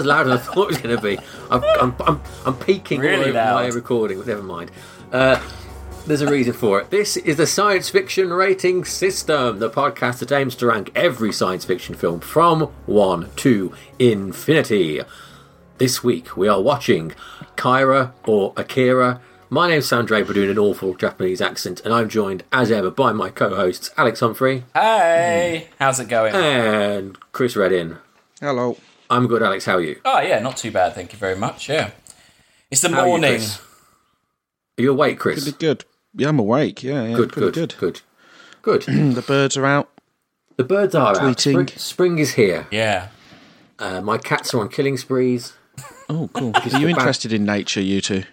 as loud as I thought it was going to be. I'm, I'm, I'm, I'm peaking Really all over my recording, but never mind. Uh, there's a reason for it. This is the Science Fiction Rating System, the podcast that aims to rank every science fiction film from 1 to infinity. This week we are watching Kyra or Akira. My name's Sandra doing an awful Japanese accent, and I'm joined as ever by my co hosts Alex Humphrey Hey, how's it going? and Chris Reddin. Hello. I'm good, Alex. How are you? Oh yeah, not too bad. Thank you very much. Yeah, it's the How are you, Chris? are you awake, Chris? Pretty good. Yeah, I'm awake. Yeah, yeah Good, good, good. good, good. The birds are out. the birds are out. Tweeting. Spring, spring is here. yeah, Uh, my cats are on killing sprees. Oh, cool. are you interested in nature, you two?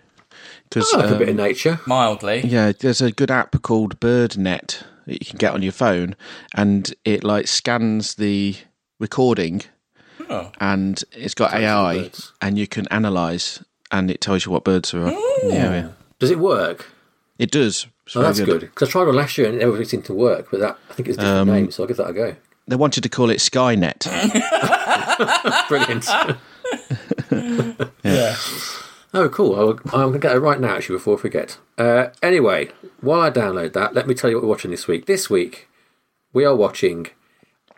Because I like a bit of nature. mildly. yeah, there's a good app called BirdNet that you can get on your phone, and it like scans the recording, Oh. and it's got Tells AI, and you can analyze, and it tells you what birds are in the area. Does it work? It does. It's Oh, that's good. Because I tried one last year and it never seemed to work. But that I think it's a different Um, name, so I'll give that a go. They wanted to call it Skynet. Brilliant. Yeah. oh, cool. I'll, I'm going to get it right now, actually, before I forget. Uh, anyway, while I download that, let me tell you what we're watching this week. This week, we are watching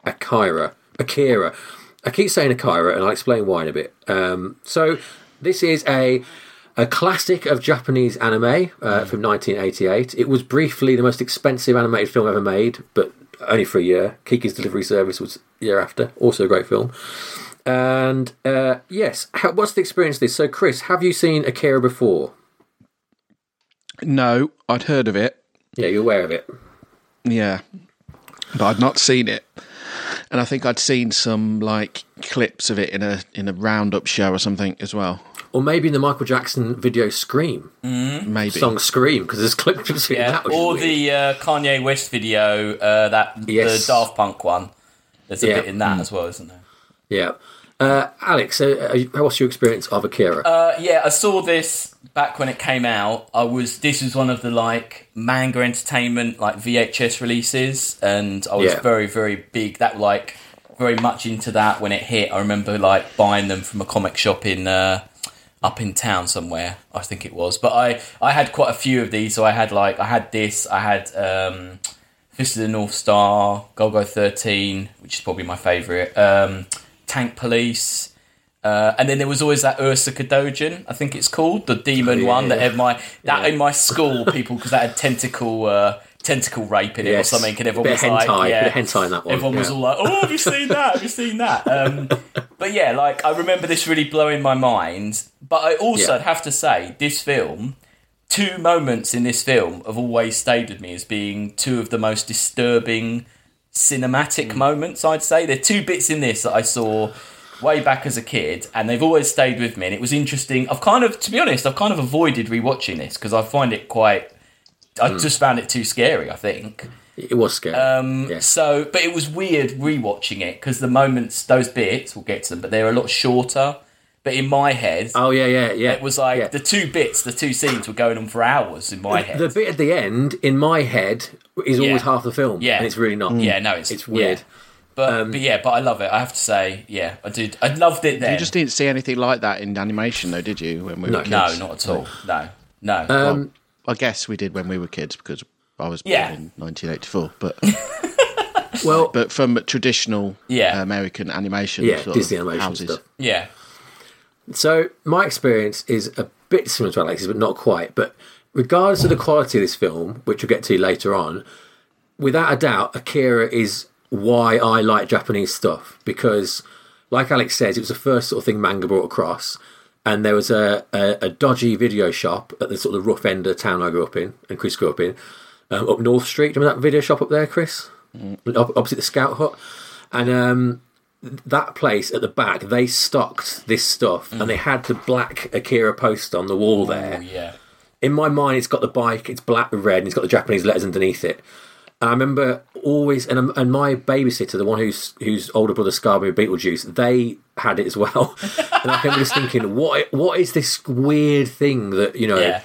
Akira. Akira. I keep saying Akira, and I'll explain why in a bit. Um, so, this is a a classic of Japanese anime uh, from 1988. It was briefly the most expensive animated film ever made, but only for a year. Kiki's Delivery Service was the year after. Also a great film. And uh, yes, how, what's the experience of this? So, Chris, have you seen Akira before? no, I'd heard of it. Yeah, you're aware of it. Yeah, but I'd not seen it, and I think I'd seen some like clips of it in a in a roundup show or something as well. Or maybe in the Michael Jackson video Scream, Maybe. song Scream, because there's clips of Yeah, that. or weird. the uh, Kanye West video, uh, that Yes. the Daft Punk one. There's a Yeah. bit in that as well, isn't there? Yeah. Uh, Alex, uh, uh, what's your experience of Akira? Uh, yeah, I saw this back when it came out. I was this was one of the like manga entertainment like VHS releases, and I was Yeah. very very big. That like very much into that when it hit. I remember like buying them from a comic shop in uh, up in town somewhere. I think it was, but I I had quite a few of these. So I had like I had this. I had. Um, Fist of the North Star, Golgo 13, which is probably my favourite, um, Tank Police, uh, and then there was always that Ursuka Dojin, I think it's called, the demon yeah, one that yeah. had my that Yeah. in my school people because that had tentacle uh, tentacle rape in it Yes. or something, and everyone was of like, hentai, yeah, hentai in that one, Everyone was all like, "Oh, have you seen that? Have you seen that?" Um, but yeah, like I remember this really blowing my mind. But I also Yeah. have to say, this film two moments in this film have always stayed with me as being two of the most disturbing cinematic moments, I'd say. There are two bits in this that I saw way back as a kid, and they've always stayed with me. And it was interesting. I've kind of, to be honest, I've kind of avoided rewatching this because I find it quite. I just found it too scary. I think. it was scary. Um, yes. So, but it was weird rewatching it because the moments, those bits, we'll get to them, but they're a lot shorter. But in my head, oh, yeah, yeah, yeah. it was like yeah. the two bits, the two scenes were going on for hours in my head. The bit at the end, in my head, is always Yeah. half the film. Yeah. And it's really not. yeah, no, it's It's weird. yeah. But Um, but yeah, but I love it. I have to say, yeah, I did. I loved it then. You just didn't see anything like that in animation, though, did you? When we No. were kids? no, not at all. No, no. Um, I guess we did when we were kids because I was born Yeah. in 1984. But well, but from traditional Yeah. American animation, yeah, sort Disney of animation houses. stuff. yeah, So my experience is a bit similar to Alex's, but not quite. But regardless of the quality of this film, which we'll get to later on, without a doubt, Akira is why I like Japanese stuff because, like Alex says, it was the first sort of thing manga brought across. And there was a, a, a dodgy video shop at the sort of rough end of the town I grew up in, and Chris grew up in, um, up North Street. Remember that video shop up there, Chris? Op- opposite the Scout Hut. And um, that place at the back, they stocked this stuff, and they mm. had the black Akira poster on the wall there. yeah. In my mind, it's got the bike, it's black with red, and it's got the Japanese letters underneath it. And I remember always, and um, and my babysitter, the one whose whose older brother scarred me with Beetlejuice, they had it as well. and I remember just thinking, what what is this weird thing that you know? Yeah.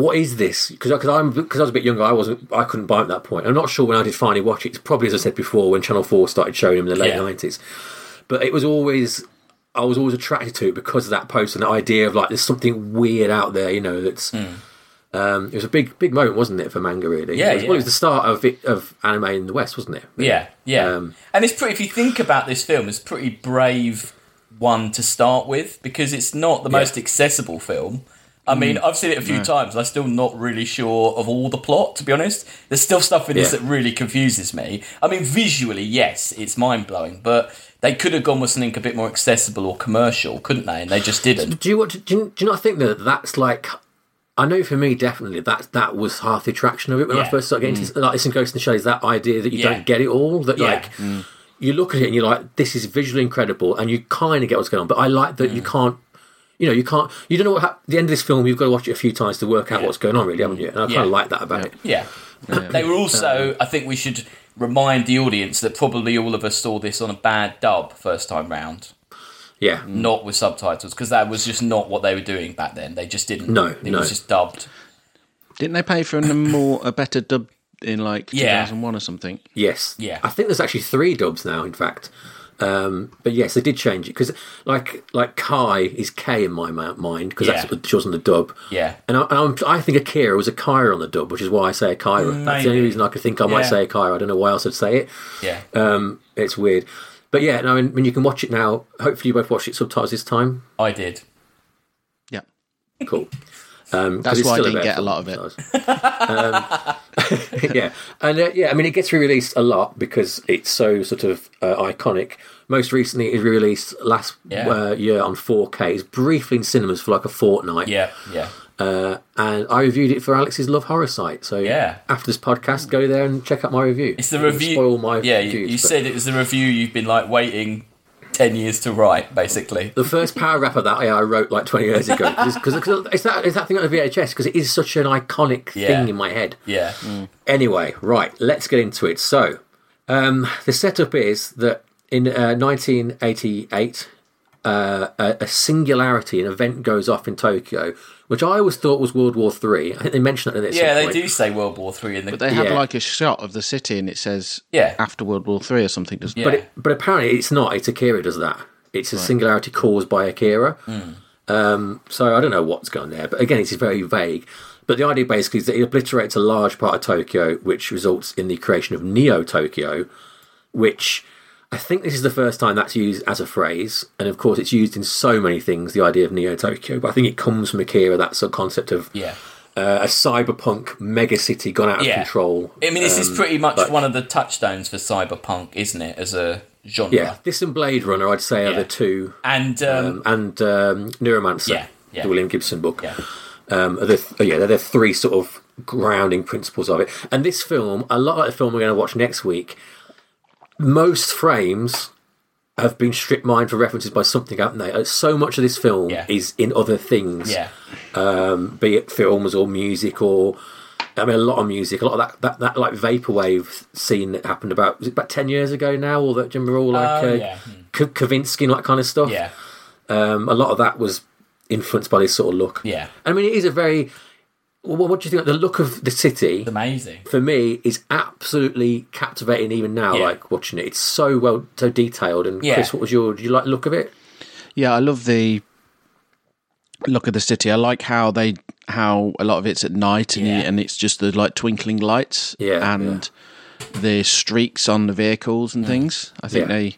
What is this? Because I'm because I was a bit younger, I wasn't, I couldn't buy it at that point. I'm not sure when I did finally watch it. It's probably as I said before when Channel Four started showing them in the late Yeah. nineties. But it was always I was always attracted to it because of that post and the idea of like there's something weird out there, you know. That's um, it was a big big moment, wasn't it, for manga? Really, Yeah, It was, yeah. well, it was the start of it, of anime in the West, wasn't it? Yeah, yeah. Um, and it's pretty. If you think about this film, it's a pretty brave one to start with because it's not the most accessible film. I mean, Mm. I've seen it a few times. I'm still not really sure of all the plot, to be honest. There's still stuff in this that really confuses me. I mean, visually, yes, it's mind blowing, but they could have gone with something a bit more accessible or commercial, couldn't they? And they just didn't. Do you? Do you, do you not think that that's like? I know for me, definitely that that was half the attraction of it when I first started getting into like this in Ghost in the Shadows. That idea that you Yeah. don't get it all. That Yeah. like you look at it and you're like, this is visually incredible, and you kind of get what's going on. But I like that Mm. you can't. You know, you can't. You don't know what hap- the end of this film. You've got to watch it a few times to work out Yeah. what's going on, really, haven't you? And I kind Yeah. of like that about it. Yeah. They were also, I think we should remind the audience that probably all of us saw this on a bad dub first time round. Yeah, not with subtitles because that was just not what they were doing back then. They just didn't. No, it no. was just dubbed. Didn't they pay for a more a better dub in like Yeah. 2001 or something? Yes. Yeah. I think there's actually three dubs now, in fact. Um, but yes, they did change it because, like, like Kai is K in my mind because Yeah. that's what she was on the dub. Yeah. And, I, I'm, I think Akira was a Kyra on the dub, which is why I say Akira. That's the only reason I could think I might Yeah. say Akira. I don't know why else I'd say it. Yeah. Um, it's weird. But yeah, no, I mean, when you can watch it now, hopefully you both watched it subtitles this time. I did. Yeah. Cool. Um, That's why I didn't get a lot of it. um, yeah, and uh, yeah, I mean, it gets re-released a lot because it's so sort of uh, iconic. Most recently, it re released last Yeah. uh, year on 4K. It's briefly in cinemas for like a fortnight. Yeah. Yeah. Uh, and I reviewed it for Alex's Love Horror site. So Yeah. after this podcast, go there and check out my review. It's the review. Spoil my yeah. You, reviews, you but said it was the review you've been like waiting ten years to write, basically. the first paragraph of that yeah, I wrote like 20 years ago because it's that it's that thing on the VHS because it is such an iconic Yeah. thing in my head. Yeah. Anyway, right, let's get into it. So, um, the setup is that in uh, 1988, uh, a, a singularity, an event goes off in Tokyo, which I always thought was World War Three. I think they mentioned it at Yeah. They point. do say World War Three in the. But they have Yeah. like a shot of the city and it says Yeah. after World War Three or something, doesn't Yeah. But it, but apparently it's not. It's Akira does that. It's a singularity caused by Akira. Um, so I don't know what's going there. But again, it's very vague. But the idea basically is that it obliterates a large part of Tokyo, which results in the creation of Neo Tokyo, which I think this is the first time that's used as a phrase. And of course, it's used in so many things, the idea of Neo Tokyo. But I think it comes from Akira, that sort of concept of Yeah. uh, a cyberpunk megacity gone out of Yeah. control. I mean, this is Um, pretty much but- one of the touchstones for cyberpunk, isn't it? As a genre. Yeah, this and Blade Runner, I'd say, are the two And um, um, and um, Neuromancer, Yeah, yeah. the William Gibson book. yeah. Um, are the th- yeah, they're the three sort of grounding principles of it. And this film, a lot like the film we're going to watch next week, most frames have been strip mined for references by something, haven't they? Uh, So much of this film Yeah. is in other things, Yeah. be it films or music or. I mean, a lot of music, a lot of that, that, that like vaporwave scene that happened about was it about ten years ago now, or that remember all like Oh, uh, yeah. K- Kavinsky and that kind of stuff. Yeah. Um, a lot of that was influenced by this sort of look. Yeah. I mean, it is a very. What, what do you think? The look of the city It's amazing. for me is absolutely captivating. Even now, Yeah. like watching it, it's so well, so detailed. And Yeah. Chris, what was your? Do you like the look of it? Yeah, I love the look of the city. I like how they how a lot of it's at night and Yeah. and it's just the like twinkling lights Yeah, and the streaks on the vehicles and mm. things. I think Yeah. they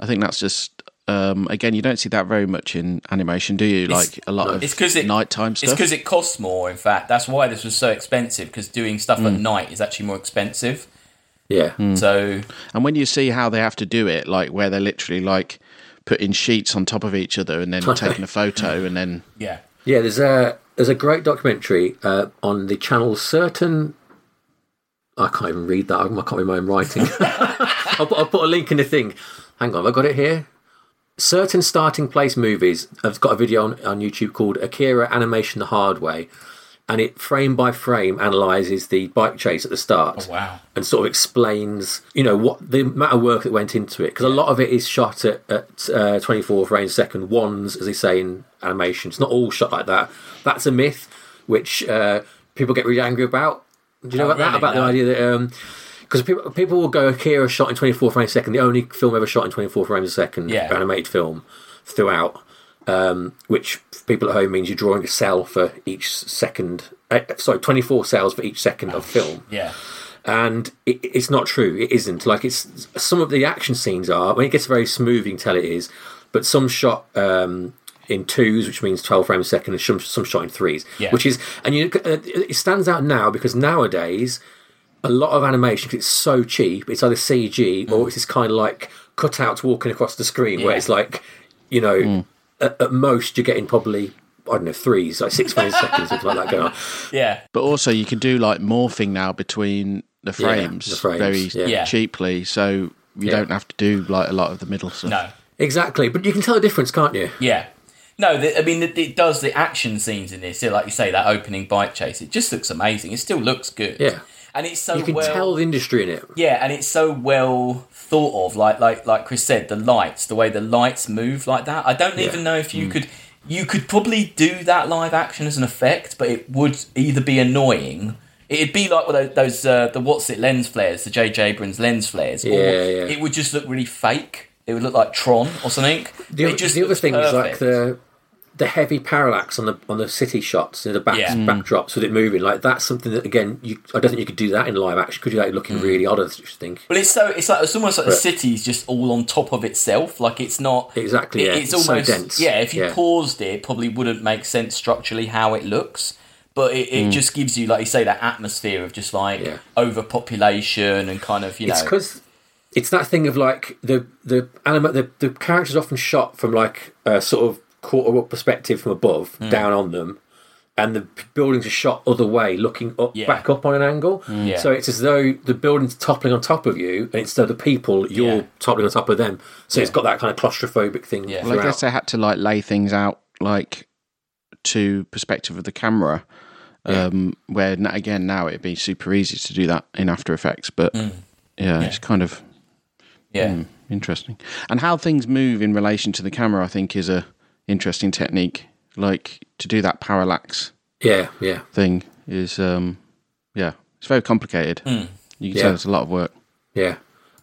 I think that's just um, again you don't see that very much in animation, do you? Like a lot of It's because it nighttime It's because it costs more. In fact, that's why this was so expensive. Because doing stuff Mm. at night is actually more expensive. Yeah, So And when you see how they have to do it, like where they're literally like putting sheets on top of each other and then taking a photo and then yeah, yeah. There's a there's a great documentary uh, on the channel certain. I can't even read that. I can't read my own writing. I'll, put, I'll put a link in the thing. Hang on, have I got it here? Certain starting place movies have got a video on, on YouTube called Akira Animation the Hard Way, and it frame by frame analyzes the bike chase at the start Oh, wow. and sort of explains, you know, what the amount of work that went into it. Because a lot of it is shot at, at uh, 24 frames a second, ones, as they say in animation. It's not all shot like that. That's a myth, which uh, people get really angry about. Do you know Oh, about that? About No. the idea that. Because people, people will go Akira shot in 24 frames a second, the only film ever shot in 24 frames a second, Yeah. animated film. throughout, um, which for people at home means you're drawing a cell for each second. Uh, sorry, 24 cells for each second of film Yeah. and it, it's not true. It isn't. Like it's some of the action scenes are when it gets very smooth. You can tell it is, but some shot um, in twos, which means twelve frames a second, and some, some shot in threes, Yeah. which is and you uh, it stands out now because nowadays a lot of animation because it's so cheap. It's either CG or mm. it's this kind of like cutouts walking across the screen where Yeah. it's like you know mm. at, at most you're getting probably. I don't know, threes, like six frames a second, something like that going on. Yeah. But also, you can do like morphing now between the frames, the frames, very yeah. Yeah. cheaply, so you Yeah. don't have to do like a lot of the middle stuff. No. Exactly, but you can tell the difference, can't you? Yeah. No, the, I mean, it, it does the action scenes in this. yeah, Like you say, that opening bike chase, it just looks amazing. It still looks good. Yeah. And it's so You can well. tell the industry in it. Yeah, and it's so well thought of. Like like like Chris said, the lights, the way the lights move like that. I don't even know if you could. You could probably do that live action as an effect, but it would either be annoying. It'd be like one those uh, the what's it lens flares, the J.J. Abrams lens flares. or Yeah, yeah. It would just look really fake. It would look like Tron or something. The, the other thing is like the the heavy parallax on the on the city shots, you know, the back, Yeah. Mm. backdrops with it moving. Like that's something that again, you, I don't think you could do that in live action. Could you? Like looking Mm. really odd. I just think. But it's so it's like it's almost like the But- city's just all on top of itself. Like it's not Exactly, it- yeah. it's It's so almost dense. yeah. If you Yeah. paused it, it probably wouldn't make sense structurally how it looks. But it, Mm. just gives you, like you say, that atmosphere of just like Yeah. overpopulation and kind of you It's know because it's that thing of like the the anima- the the characters often shot from like a sort of quarter up perspective from above Hmm. down on them. And the buildings are shot other way, looking up, Yeah. back up on an angle. Yeah. So it's as though the building's toppling on top of you, and it's though the people you're Yeah. toppling on top of them. So it's got that kind of claustrophobic thing. Yeah. Well, I guess they had to like lay things out like to perspective of the camera. Um, where n- again now it'd be super easy to do that in After Effects, but Mm. yeah, it's kind of yeah mm, interesting. And how things move in relation to the camera, I think, is a interesting technique. Like to do that parallax Yeah, yeah. thing is, um, yeah, it's very complicated. You can Yeah. tell it's a lot of work. Yeah.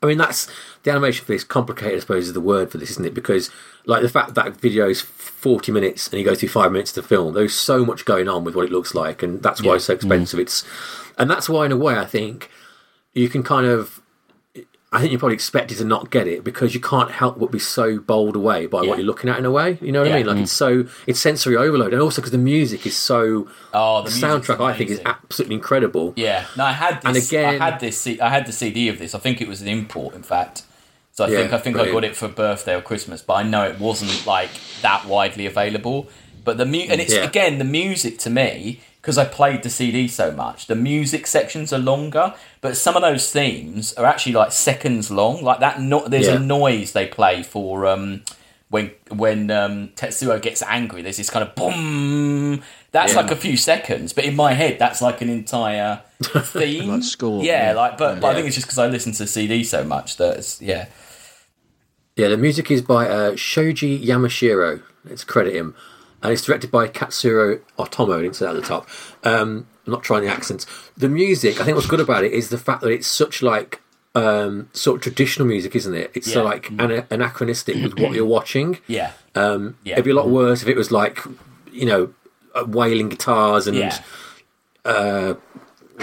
I mean, that's the animation for this. Complicated, I suppose, is the word for this, isn't it? Because, like, the fact that video is 40 minutes and you go through five minutes to film, there's so much going on with what it looks like, and that's why Yeah. it's so expensive. It's, and that's why, in a way, I think you can kind of. I think you're probably expected to not get it because you can't help but be so bowled away by Yeah. what you're looking at in a way. You know what Yeah. I mean? Like it's mm. so it's sensory overload, and also because the music is so. Oh, the the soundtrack I think is absolutely incredible. yeah. No, I had this. And again- I had this. I had the CD of this. I think it was an import, in fact. So I Yeah, think I think I got it for birthday or Christmas, but I know it wasn't like that widely available. But the mu- and it's again the music to me because I played the CD so much. The music sections are longer, but some of those themes are actually like seconds long. Like that. No- there's Yeah. a noise they play for um, when when um, Tetsuo gets angry. There's this kind of boom. That's Yeah. like a few seconds, but in my head, that's like an entire theme. Like score, Yeah, like but, but I think it's just because I listen to CD so much that it's, yeah. Yeah, the music is by uh, Shoji Yamashiro. Let's credit him. And it's directed by Katsuhiro Otomo, I didn't say that at the top. Um, I'm not trying the accents. The music, I think what's good about it is the fact that it's such like um, sort of traditional music, isn't it? It's so like ana- anachronistic with what you're watching. Yeah. Um, Yeah. It'd be a lot worse if it was like, you know, uh, wailing guitars and Yeah.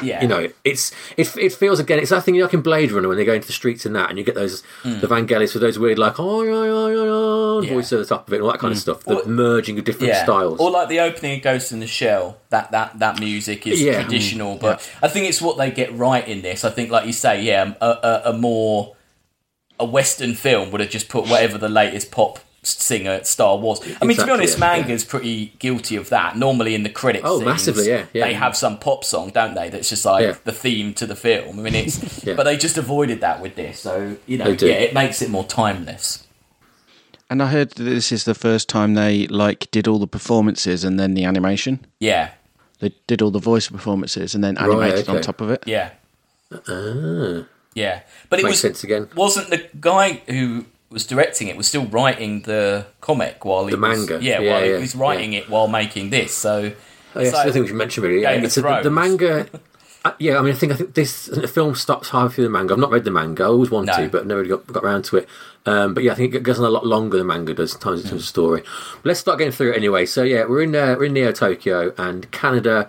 Yeah. you know, it's it, it feels again. It's that thing you're like in Blade Runner when they go into the streets and that, and you get those mm. the Vangelis with those weird like oh yeah yeah yeah. Yeah. voice at the top of it and all that kind of mm. stuff. The Or- merging of different yeah. styles. Or like the opening of Ghost in the Shell. That that that music is Yeah. traditional, mm. but I think it's what they get right in this. I think, like you say, yeah, a, a, a more a Western film would have just put whatever the latest pop singer star Wars. I mean, to be honest, yeah, manga's pretty guilty of that. Normally in the credits, Oh, scenes, massively, yeah, yeah. They have some pop song, don't they? That's just like Yeah. the theme to the film. I mean, it's Yeah. but they just avoided that with this, so you know, yeah, it makes it more timeless. And I heard that this is the first time they like did all the performances and then the animation. Yeah, They did all the voice performances and then animated on okay. top of it. yeah, ah, yeah. But it makes was sense again. wasn't the guy who was directing it was still writing the comic while he The was, manga. Yeah, Yeah, while yeah, he was writing it while making this. So Oh, yes, it's like- the thing we should mention really. Yeah, Game of the, the manga. Uh, yeah, I mean, I think I think this the film stops halfway through the manga. I've not read the manga. I always want No. to, but never really got, got around to it. Um, but yeah, I think it goes on a lot longer than manga does. Times into the story. But let's start getting through it anyway. So yeah, we're in uh, we're in Neo Tokyo, and Kaneda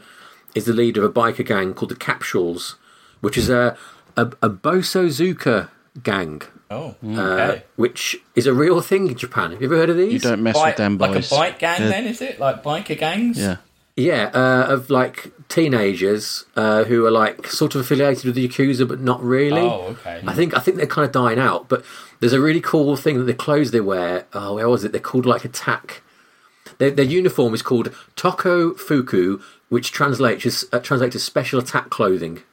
is the leader of a biker gang called the Capsules, which is a a, a Bosozoku gang, Oh, uh, which is a real thing in Japan. Have you ever heard of these? You don't mess Bike- with them like a bike gang, Yeah. then is it? Like biker gangs? Yeah. Yeah, uh, of like teenagers uh, who are like sort of affiliated with the Yakuza, but not really. Oh, okay. I think I think they're kind of dying out. But there's a really cool thing that the clothes they wear. Oh, where was it? They're called like attack. Their, their uniform is called Tokko Fuku, which translates as, uh, translates as special attack clothing.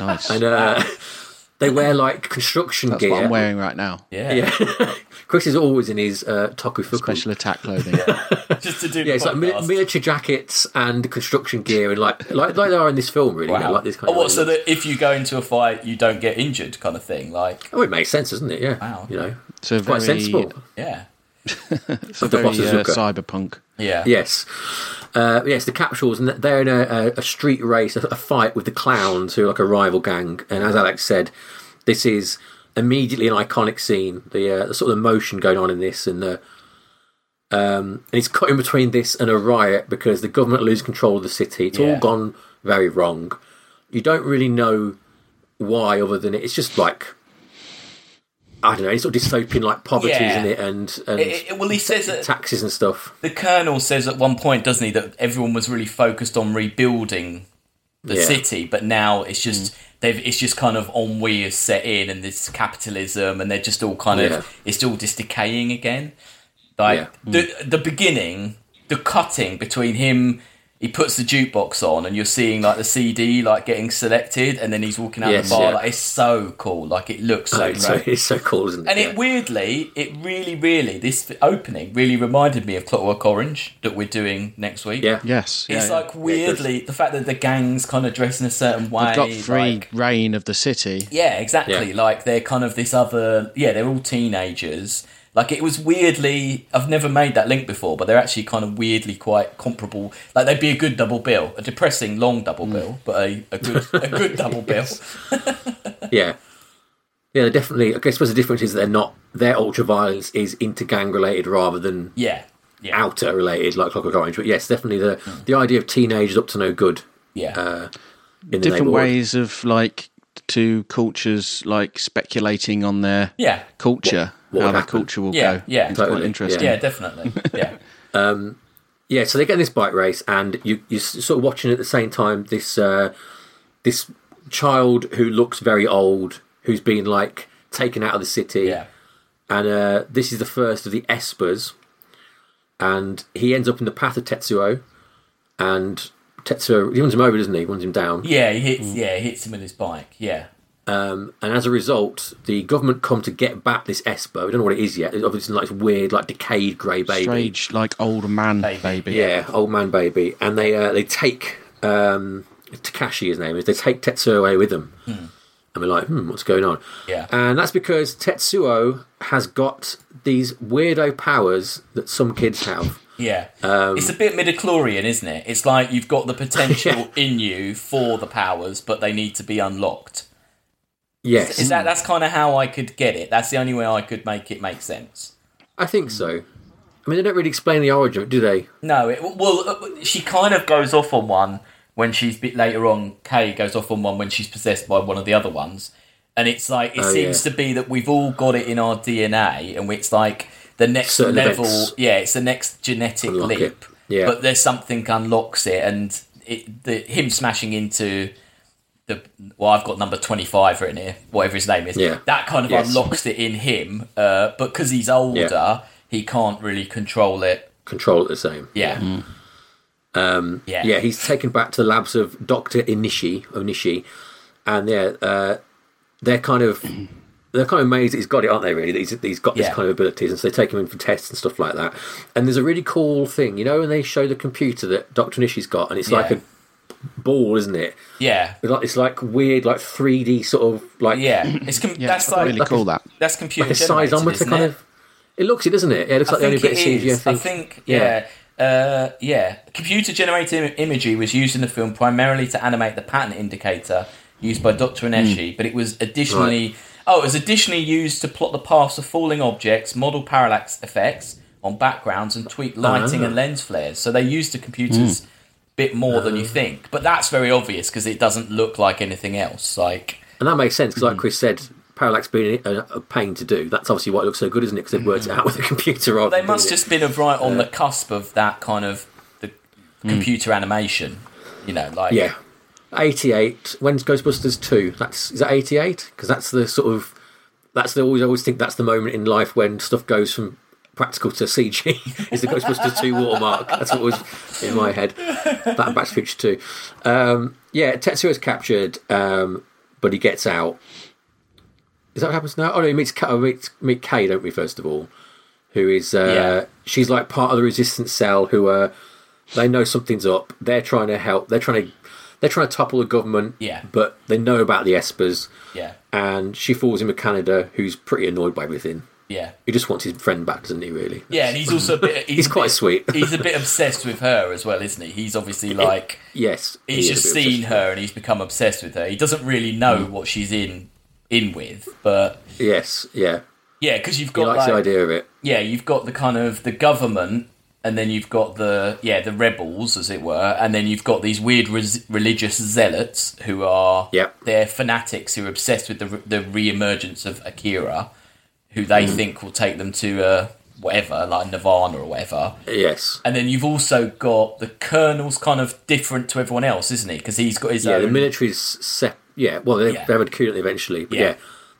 Nice. And uh, they wear like construction That's gear. what I'm wearing right now. Yeah. Yeah, Chris is always in his uh, Tokko Fuku. Special attack clothing. Just to do Yeah, the it's like mi- podcast. miniature jackets and construction gear, and like like like they are in this film, really. you know, Wow. like this kind oh, of. what? So that if you go into a fight, you don't get injured, kind of thing. Like, oh, it makes sense, doesn't it? Yeah. Wow. You know, So quite very, sensible. yeah, It's a the very uh, cyberpunk. yeah, Yes, uh, yes. The capsules, and they're in a, a, a street race, a, a fight with the clowns, who are like a rival gang. And as Alex said, this is immediately an iconic scene. The, uh, the sort of motion going on in this, and the um, and it's cut in between this and a riot because the government lose control of the city. It's all gone very wrong. You don't really know why, other than it. It's just like. I don't know. It's sort of dystopian, like poverty, Yeah. isn't it? And and It- it- well, he says that taxes and stuff. the colonel says at one point, doesn't he, that everyone was really focused on rebuilding the Yeah. Mm. city, but now it's just they've it's just kind of ennui is set in, and this capitalism, and they're just all kind Yeah. of it's all just decaying again. Like the the beginning, the cutting between him. He puts the jukebox on, and you're seeing like the CD like getting selected, and then he's walking out Yes, the bar. yeah. Like it's so cool. Like it looks so it's, so, great. it's so cool, isn't it? And Yeah. it weirdly, it really, really, this opening really reminded me of Clockwork Orange that we're doing next week. yeah, Yes. It's yeah, like weirdly the fact that the gang's kind of dressed in a certain way. You've got free like- reign of the city. yeah, exactly. Yeah. Like they're kind of this other. Yeah, they're all teenagers. Like it was weirdly. I've never made that link before, but they're actually kind of weirdly quite comparable. Like they'd be a good double bill, a depressing long double bill, but a, a good a good double bill. yeah, yeah. Definitely. I guess the difference is they're not. Their ultra violence is inter gang related rather than Yeah, yeah, outer related, like Clockwork Orange. But yes, definitely the the idea of teenagers up to no good yeah. uh, in the Different neighborhood. ways of like two cultures like speculating on their yeah, culture, what how would their happen? culture will Yeah, go. yeah. it's quite Totally, interesting. yeah, definitely. Yeah. Yeah, so they get in this bike race, and you you sort of watching at the same time this uh, this child who looks very old, who's been like taken out of the city. Yeah. and uh, this is the first of the Espers, and he ends up in the path of Tetsuo, and Tetsuo he runs him over, doesn't he? He runs him down, Yeah, he hits. Yeah, he hits him with his bike. Yeah, um, and as a result, the government come to get back this Esper. We don't know what it is yet. It's obviously like this weird, like decayed grey baby. Strange, like old man Baby. baby. Yeah, old man baby, and they uh, they take um, Takashi, his name is. They take Tetsuo away with them, and we're like, hmm, what's going on? Yeah. and that's because Tetsuo has got these weirdo powers that some kids have. yeah. Um, it's a bit midichlorian, isn't it? It's like you've got the potential in you for the powers, but they need to be unlocked. Yes, Is that that's kind of how I could get it? That's the only way I could make it make sense. I think so. I mean, they don't really explain the origin, do they? No, it, well, uh, she kind of goes off on one when she's a bit later on. Kay goes off on one when she's possessed by one of the other ones, and it's like it Oh, seems yeah. to be that we've all got it in our DNA, and it's like the next Certain level. events Yeah, it's the next genetic unlock leap. it. Yeah. but there's something unlocks it, and it, the him smashing into. The, well, I've got number twenty five written here, whatever his name is. Yeah. That kind of Yes. unlocks it in him, uh, but because he's older, he can't really control it. Control it the same. Yeah, Um, Yeah. yeah, he's taken back to the labs of Doctor Inishi, Onishi, and yeah, uh, they're kind of they're kind of amazed that he's got it, aren't they? Really, that he's, he's got this Yeah. kind of abilities, and so they take him in for tests and stuff like that. And there's a really cool thing, you know, when they show the computer that Doctor Nishi's got, and it's like a ball, isn't it? yeah, It's like, it's like weird, like 3D sort of like Yeah, it's com- Yeah, that's it's like really cool that. that's computer like a generated, seismometer isn't kind it? of. It looks it, doesn't it? Yeah, it looks I like the only bit it of CG. is. I I think. think yeah. Uh, yeah, computer generated imagery was used in the film primarily to animate the pattern indicator used by Dr. Ineshi, but it was additionally oh, it was additionally used to plot the paths of falling objects, model parallax effects on backgrounds, and tweak lighting Ah. and lens flares. So they used the computers bit more than you think, but that's very obvious because it doesn't look like anything else. Like And that makes sense because, Mm. like Chris said, parallax being a, a pain to do. That's obviously why it looks so good, isn't it? Because they've worked it out with a computer. rather Mm. they must doing it. just been of right on the cusp of that kind of the computer animation. You know, like Yeah. 88. When's Ghostbusters 2? That's Is that 88? Because that's the sort of. That's the always always think that's the moment in life when stuff goes from practical to CG. is the Ghostbusters 2 watermark. That's what was in my head. That and Back to the Future 2. Um, yeah, Tetsuo is captured, um, but he gets out. Is that what happens now? Oh no, he meets, Ka- meets meet Kay, don't we? First of all, who is uh, Yeah. she's like part of the resistance cell. Who are they know something's up. They're trying to help. They're trying to they're trying to topple the government. Yeah. but they know about the Espers, yeah, and she falls in with Kaneda, who's pretty annoyed by everything. Yeah. He just wants his friend back, doesn't he? Really? Yeah, and he's also a bit. He's, He's quite bit- sweet. he's a bit obsessed with her as well, isn't he? He's obviously like Yes, he's a just seen her and he's become obsessed with her. He doesn't really know hmm. what she's in in with, but Yes, yeah. yeah, because you've He got likes like the idea of it. yeah, you've got the kind of the government, and then you've got the yeah the rebels, as it were, and then you've got these weird res- religious zealots who are Yep. they're fanatics who are obsessed with the the re-emergence of Akira, who they Mm. think will take them to uh, whatever like Nirvana or whatever. Yes. And then you've also got the colonel's kind of different to everyone else, isn't he? Because he's got his Yeah, own. the military's sep- Yeah, well, they, Yeah. they would coup it eventually. But Yeah. yeah.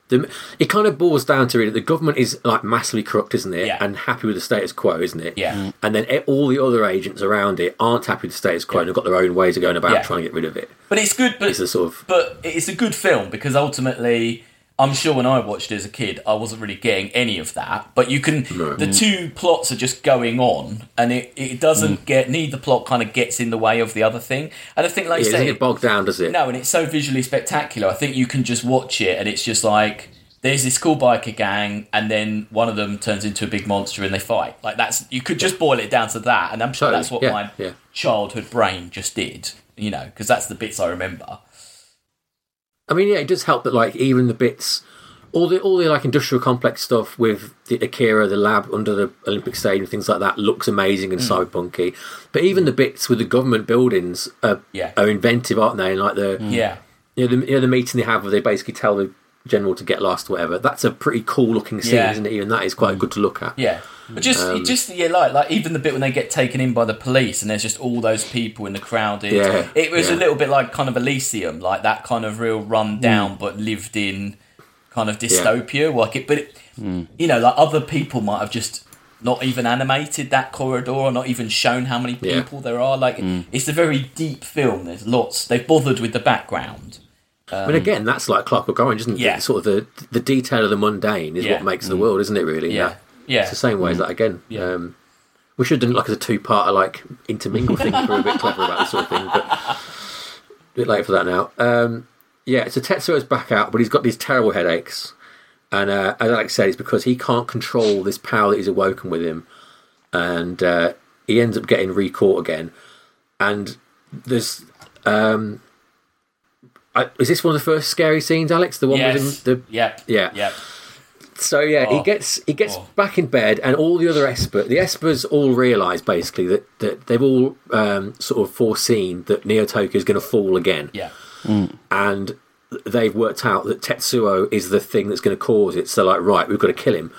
The, it kind of boils down to really the government is like massively corrupt, isn't it? Yeah. And happy with the status quo, isn't it? Yeah. Mm. And then all the other agents around it aren't happy with the status quo and have got their own ways of going about Yeah. trying to get rid of it. but it's good. But It's a sort of but it's a good film because ultimately I'm sure when I watched it as a kid I wasn't really getting any of that but you can the two plots are just going on and it, it doesn't Mm. get neither plot kind of gets in the way of the other thing. And I think like yeah, you doesn't say get bogged down, does it? no and it's so visually spectacular. I think you can just watch it and it's just like there's this cool biker gang and then one of them turns into a big monster and they fight. Like that's you could just boil it down to that and I'm sure Totally, that's what yeah, my childhood brain just did you know because that's the bits I remember I mean, yeah, it does help that like even the bits, all the all the like industrial complex stuff with the Akira, the lab under the Olympic Stadium, things like that looks amazing and mm. cyberpunky. But even the bits with the government buildings are Yeah. are inventive, aren't they? And like the mm. yeah you know the, you know, the meeting they have where they basically tell the general to get lost, or whatever. That's a pretty cool looking scene, Yeah. isn't it? Even that is quite mm. good to look at. Yeah, but just Um, just yeah, like like even the bit when they get taken in by the police and there's just all those people in the crowded. Yeah, it was a little bit like kind of Elysium, like that kind of real run down Mm. but lived in kind of dystopia. Like it, but it, you know, like other people might have just not even animated that corridor or not even shown how many Yeah. Mm. people there are. Like it's a very deep film. There's lots. They've bothered with the background. I mean, again, that's like Clockwork Orange, isn't it? Yeah. Sort of the the detail of the mundane is Yeah. what makes the world, isn't it? Really? Yeah, yeah. It's the same way as that again. Yeah. Um, we should have done like as a two part like intermingle thing if we're a bit clever about this sort of thing, but a bit late for that now. Um, yeah, so Tetsuo's back out, but he's got these terrible headaches. And uh, as Alex said, it's because he can't control this power that he's awoken with him. And uh, he ends up getting recaught again. And there's. Um, I, is this one of the first scary scenes, Alex? The one Yes. with him? The, yeah, Yeah. Yep. So yeah, Oh. he gets he gets Oh. back in bed, and all the other Esper, the Espers all realise basically that, that they've all um, sort of foreseen that Neo Tokyo is going to fall again, Yeah. Mm. and they've worked out that Tetsuo is the thing that's going to cause it. So like, right, we've got to kill him,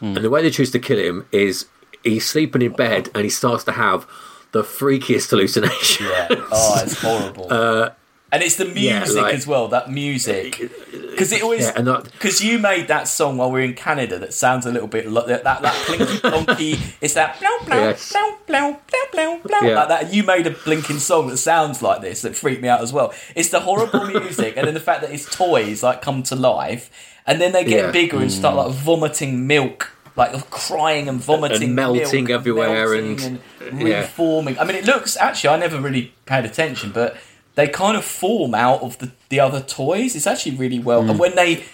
mm. and the way they choose to kill him is he's sleeping in bed and he starts to have the freakiest hallucinations. Yeah. Oh, it's horrible. Uh, and it's the music yeah, like- as well. That music, because it always Yeah, because you made that song while we were in Canada that sounds a little bit like that that, that plinky plonky. It's that blow blow Yes. blow blow blow blow Yeah. like that. You made a blinking song that sounds like this that freaked me out as well. It's the horrible music, and then the fact that his toys like come to life, and then they get Yeah. bigger and start like mm. vomiting milk. Like crying and vomiting, And melting milk, everywhere melting and- and yeah. reforming. I mean, it looks actually. I never really paid attention, but they kind of form out of the, the other toys. It's actually really well. Mm. And when they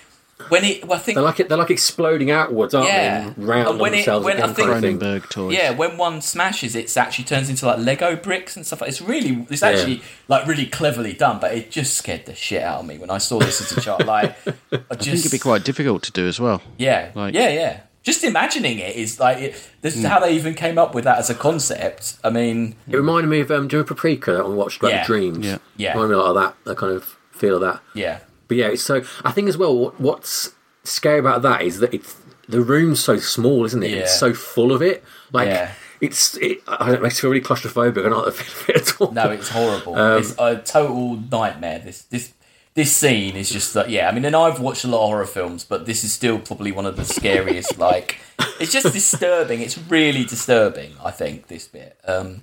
when it, well, I think They're like they're like exploding outwards, aren't Yeah. they? Round And when on it- themselves when I think- kind of thing. Cronenberg toys. Yeah, when one smashes, it actually turns into like Lego bricks and stuff. It's really, it's actually like really cleverly done, but it just scared the shit out of me when I saw this as a child. Like, I just, I think it'd be quite difficult to do as well. yeah, like- yeah, yeah. Just imagining it is like it, this is how they even came up with that as a concept. I mean, It reminded me of um, do you remember Paprika that one we watched about Yeah. dreams? Yeah. Yeah. reminded me a lot of that. That kind of feel of that. yeah, But yeah, so I think as well, what, what's scary about that is that it's the room's so small, isn't it? Yeah. It's so full of it. Like Yeah. it's, it, I don't know, it makes me feel really claustrophobic. I don't feel it at all. no, it's horrible. Um, it's a total nightmare. This this this scene is just like yeah. I mean, and I've watched a lot of horror films, but this is still probably one of the scariest. like, it's just disturbing. It's really disturbing. I think this bit. Um,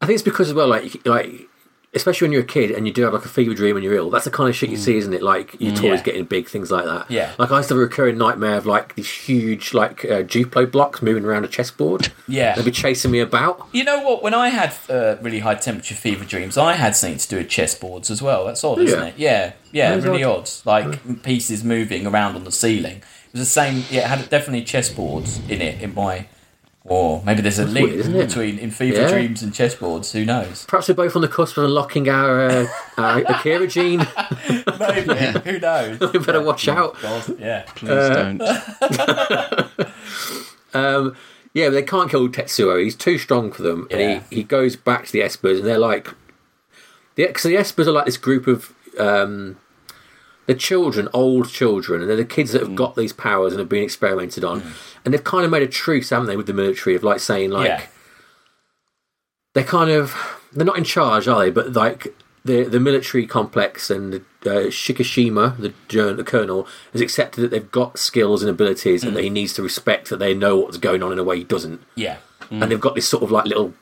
I think it's because as well, like like especially when you're a kid and you do have like a fever dream and you're ill. That's the kind of shit you see, isn't it? Like your toys Mm. Yeah. getting big, things like that. Yeah. Like I used to have a recurring nightmare of like these huge like uh, Duplo blocks moving around a chessboard. Yeah. They'd be chasing me about. You know what? When I had uh, really high temperature fever dreams, I had something to do with chessboards as well. That's odd, isn't Yeah. it? Yeah, yeah, That is really odd. odd. Like pieces moving around on the ceiling. It was the same. Yeah, it had definitely chessboards in it. In my, or maybe there's a link weird, between in fever Yeah. dreams and chessboards. Who knows? Perhaps we're both on the cusp of unlocking our, uh, our Akira gene. Maybe. Who knows? we better watch out. God, yeah. Please Uh, don't. Um, yeah, they can't kill Tetsuo. He's too strong for them, Yeah. and he, he goes back to the Espers, and they're like, the because the Espers are like this group of um, the children, old children, and they're the kids that Mm. have got these powers and have been experimented on, and they've kind of made a truce, haven't they, with the military of like saying like yeah. they're kind of they're not in charge, are they? But like the the military complex and uh, Shikishima, the the colonel, has accepted that they've got skills and abilities, and that he needs to respect that they know what's going on in a way he doesn't. Yeah. And they've got this sort of like little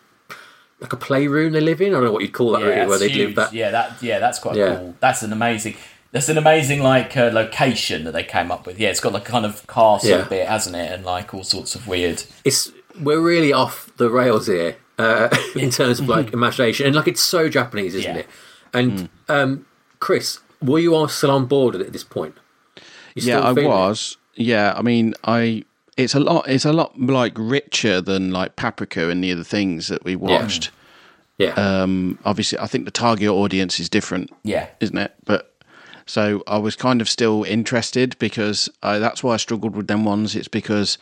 like a playroom they live in. I don't know what you'd call that Yeah, really, where they live. That Yeah, that yeah, that's quite Yeah. cool. That's an amazing. That's an amazing like uh, location that they came up with. Yeah, it's got like kind of castle Yeah. bit, hasn't it, and like all sorts of weird. it's we're really off the rails here uh, in terms of like imagination, and like it's so Japanese, isn't Yeah. it? And um, Chris, were you all still on board at this point? Yeah, I feeling it? was. Yeah, I mean, I. It's a lot. It's a lot like richer than like Paprika and the other things that we watched. Yeah, Um, obviously, I think the target audience is different, Yeah, isn't it? But so I was kind of still interested because I, that's why I struggled with them ones. It's because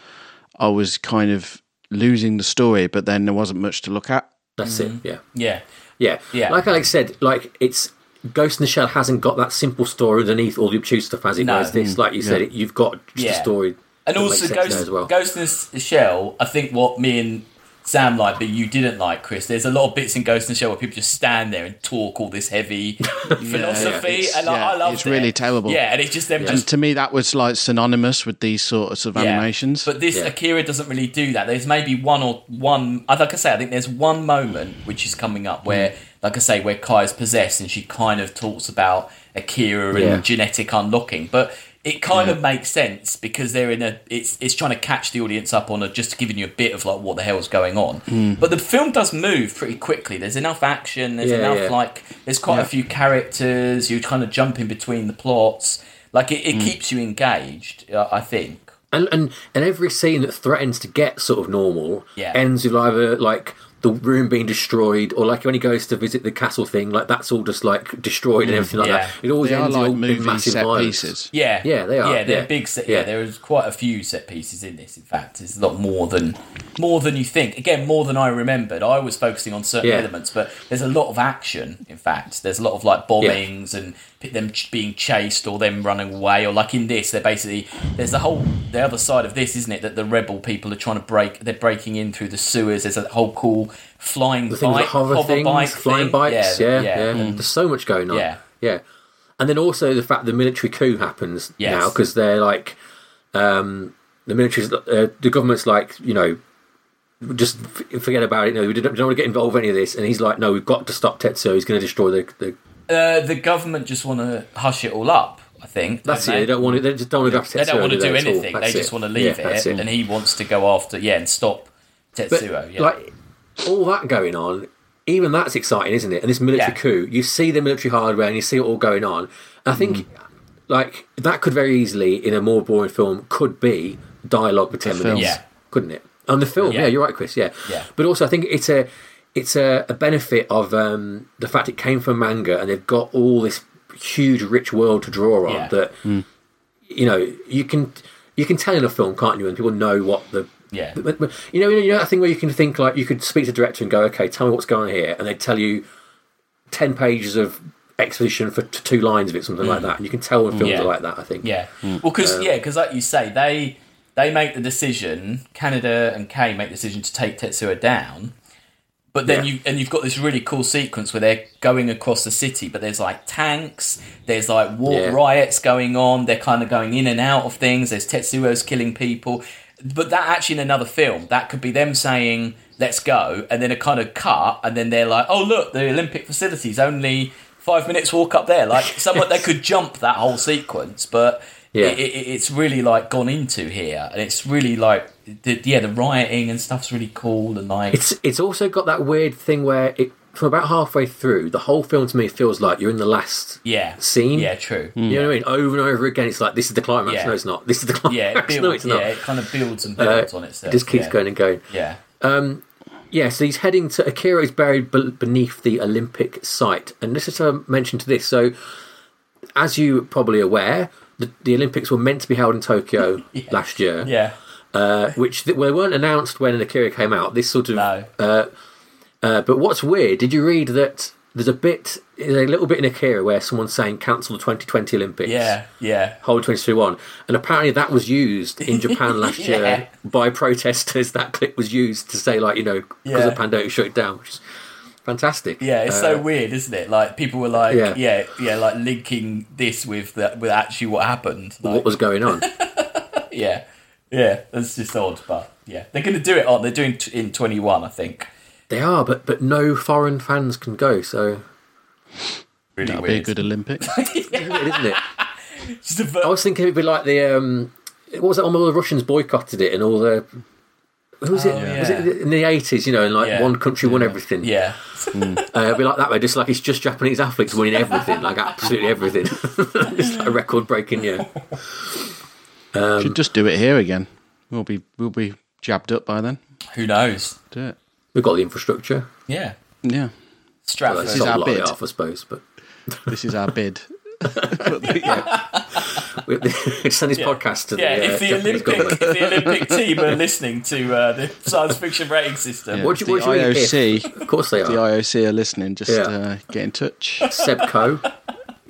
I was kind of losing the story, but then there wasn't much to look at. that's it. Mm. Yeah. yeah, Yeah, Yeah. Like Alex said, like it's Ghost in the Shell hasn't got that simple story underneath all the obtuse stuff as it No. Whereas this, mm. like you said, it, you've got just Yeah. a story. and also Ghost, as well. Ghost in the Shell. I think what me and Sam like, but you didn't like, Chris. There's a lot of bits in Ghost in the Shell where people just stand there and talk all this heavy philosophy, it's- and I, yeah, I love it's really terrible. Yeah, and it's just them And just to me, that was like synonymous with these sorts of Yeah. animations. But this Yeah. Akira doesn't really do that. There's maybe one or one. Like I say, I think there's one moment which is coming up where, mm. like I say, where Kai is possessed and she kind of talks about Akira and genetic unlocking. But it kind of makes sense because they're in a. It's it's trying to catch the audience up on a, just giving you a bit of like what the hell's going on. But the film does move pretty quickly. There's enough action. There's Yeah, enough yeah. like. There's quite a few characters. You kind of jump in between the plots. Like it, it keeps you engaged. uh, I think. And, and and every scene that threatens to get sort of normal Yeah. ends with either like the room being destroyed or like when he goes to visit the castle thing, like that's all just like destroyed and mm, everything like yeah. that. It always they are ends like in, in movie massive set violence. pieces. Yeah, Yeah, they are, Yeah, they're yeah. big set. Yeah. Yeah. there's quite a few set pieces in this. In fact, it's a lot more than more than you think. Again, more than I remembered. I was focusing on certain Yeah. elements, but there's a lot of action. In fact, there's a lot of like bombings and them being chased or them running away. Or like in this, they're basically there's the whole the other side of this, isn't it? That the rebel people are trying to break. They're breaking in through the sewers. There's a whole cool flying The things bike, hover, things, bike flying thing. bikes, yeah, yeah. yeah. There's so much going on. Yeah. yeah. And then also the fact the military coup happens Yes. now because they're like, um, the military's, uh, the government's like, you know, just forget about it. No, we don't, don't want to get involved in any of this. And he's like, no, we've got to stop Tetsuo. He's going to destroy the. the Uh, the government just want to hush it all up. I think that's it. They don't want to. They just don't want to They don't want to do they, anything. They just it. want to leave Yeah, that's it, and he wants to go after yeah and stop But Tetsuo. yeah. like all that going on, even that's exciting, isn't it? And this military Yeah. coup, you see the military hardware and you see it all going on. And I think, Mm. like that could very easily in a more boring film could be dialogue for ten film. minutes, Yeah. couldn't it? On the film, Yeah. yeah. you're right, Chris. Yeah, Yeah. But also, I think it's a it's a, a benefit of um, the fact it came from manga and they've got all this huge, rich world to draw on Yeah. that you know you can you can tell in a film, can't you? And people know what the Yeah. but, but, you know, you know that thing where you can think like you could speak to the director and go, "Okay, tell me what's going on here," and they tell you ten pages of exposition for t- two lines of it, something like hmm. that. And you can tell when films Yeah. are like that. I think. Yeah. Hmm. Well, because um, yeah, because like you say, they they make the decision. Kaneda and Kei make the decision to take Tetsuo down. But then Yeah. you and you've got this really cool sequence where they're going across the city, but there's like tanks, there's like war Yeah. riots going on. They're kind of going in and out of things. There's Tetsuo's killing people, but that actually in another film that could be them saying "Let's go," and then a kind of cut, and then they're like, "Oh look, the Olympic facilities only five minutes walk up there." Like someone they could jump that whole sequence, but Yeah. it, it, it's really like gone into here, and it's really like the, yeah, the rioting and stuff's really cool, and like It's it's also got that weird thing where it from about halfway through the whole film to me feels like you're in the last yeah, scene. yeah, true. You know what I mean? Over and over again, it's like this is the climax. Yeah. No, it's not. This is the climax. Yeah, it builds, no, it's not. yeah, it kind of builds and Uh, builds on itself. it just keeps yeah. going and going. Yeah, Um, Yeah, so he's heading to Akira is buried be- beneath the Olympic site, and this is a mention to this. So, as you probably aware, the, the Olympics were meant to be held in Tokyo last year, yeah, uh, which th- well, they weren't announced when Akira came out. This sort of, no, uh, but what's weird? Did you read that? There's a bit, a little bit in Akira where someone's saying cancel the 2020 Olympics. yeah, yeah, Hold 2021. And apparently that was used in Japan last Yeah. year by protesters. That clip was used to say, like, you know, because Yeah. the pandemic shut it down, which is fantastic. yeah. It's Uh, so weird, isn't it? Like people were like, Yeah. yeah, yeah, like linking this with the, with actually what happened. Like, What was going on? yeah, yeah, that's just odd, but yeah, they're going to do it. On they're doing t- in twenty one, I think. They are, but but no foreign fans can go, so Really That'd be a good Olympics. isn't it? Just a ver- I was thinking it'd be like the um, what was that? All the Russians boycotted it, and all the who was it? Oh, Was it in the eighties? You know, and like Yeah. one country won everything. yeah, Uh, it'd be like that way, just like it's just Japanese athletes winning everything, like absolutely everything. it's like a record breaking year. Um, Should just do it here again. We'll be we'll be jabbed up by then. who knows? Do it. We've got the infrastructure. Yeah, Yeah. Stratford. That's is our bid. off, I suppose, but This is our bid. we send this podcast to Yeah, the, uh, if the Olympic if the Olympic team are listening to uh, the science fiction rating system, Yeah. What do the you- what do you mean if? IOC, Of course they are. the. IOC are listening. Just Yeah. uh, get in touch. Seb Coe,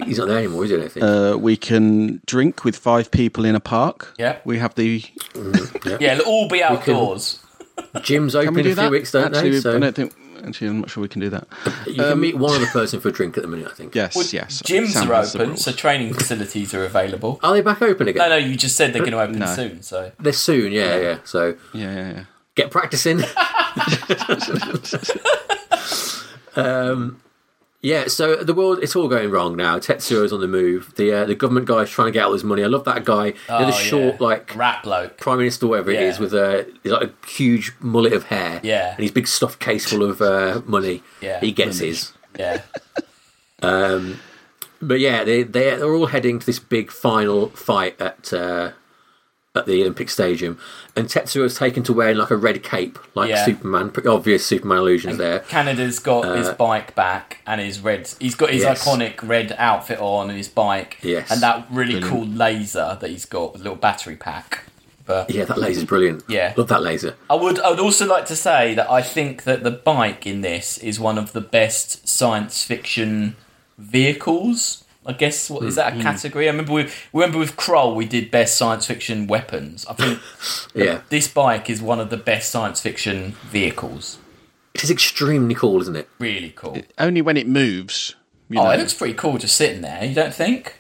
he's not there anymore, is he? I don't think. Uh, we can drink with five people in a park. Yeah. We have the. yeah, it'll all be outdoors. Gym's Can open we in do a few that? weeks, don't actually, they? So I don't think. Actually, I'm not sure we can do that. you can meet one other person for a drink at the minute, I think. Yes, Well, yes. Gyms Sam are open, so training facilities are available. Are they back open again? No, no, you just said they're going to open No. soon. So They're soon, yeah, yeah. So Yeah, yeah, yeah. get practicing. um, yeah, so the world, it's all going wrong now. Tetsuo's on the move. The uh, the government guy's trying to get all his money. I love that guy. you know, the Oh, short, yeah. like, rat bloke. prime minister, whatever it Yeah. is, with a, he's like a huge mullet of hair. Yeah. And his big stuffed case full of uh, money. Yeah. He gets his. Yeah, But yeah, they, they, they're all heading to this big final fight at. Uh, at the Olympic Stadium, and Tetsuo's taken to wearing like a red cape, like Yeah. Superman. Pretty obvious Superman illusions there. Kaneda's got his bike back and his red. He's got his Uh, Yes. iconic red outfit on and his bike. Yes. and that really cool laser that he's got, with a little battery pack. But Yeah, that laser's brilliant. Yeah. love that laser. I would I would also like to say that I think that the bike in this is one of the best science fiction vehicles. I guess what is hmm, that a hmm. category? I remember we remember with Krull we did best science fiction weapons. I think Yeah, this bike is one of the best science fiction vehicles. it is extremely cool, isn't it? Really cool. Only when it moves. You oh, know. it looks pretty cool just sitting there. You don't think?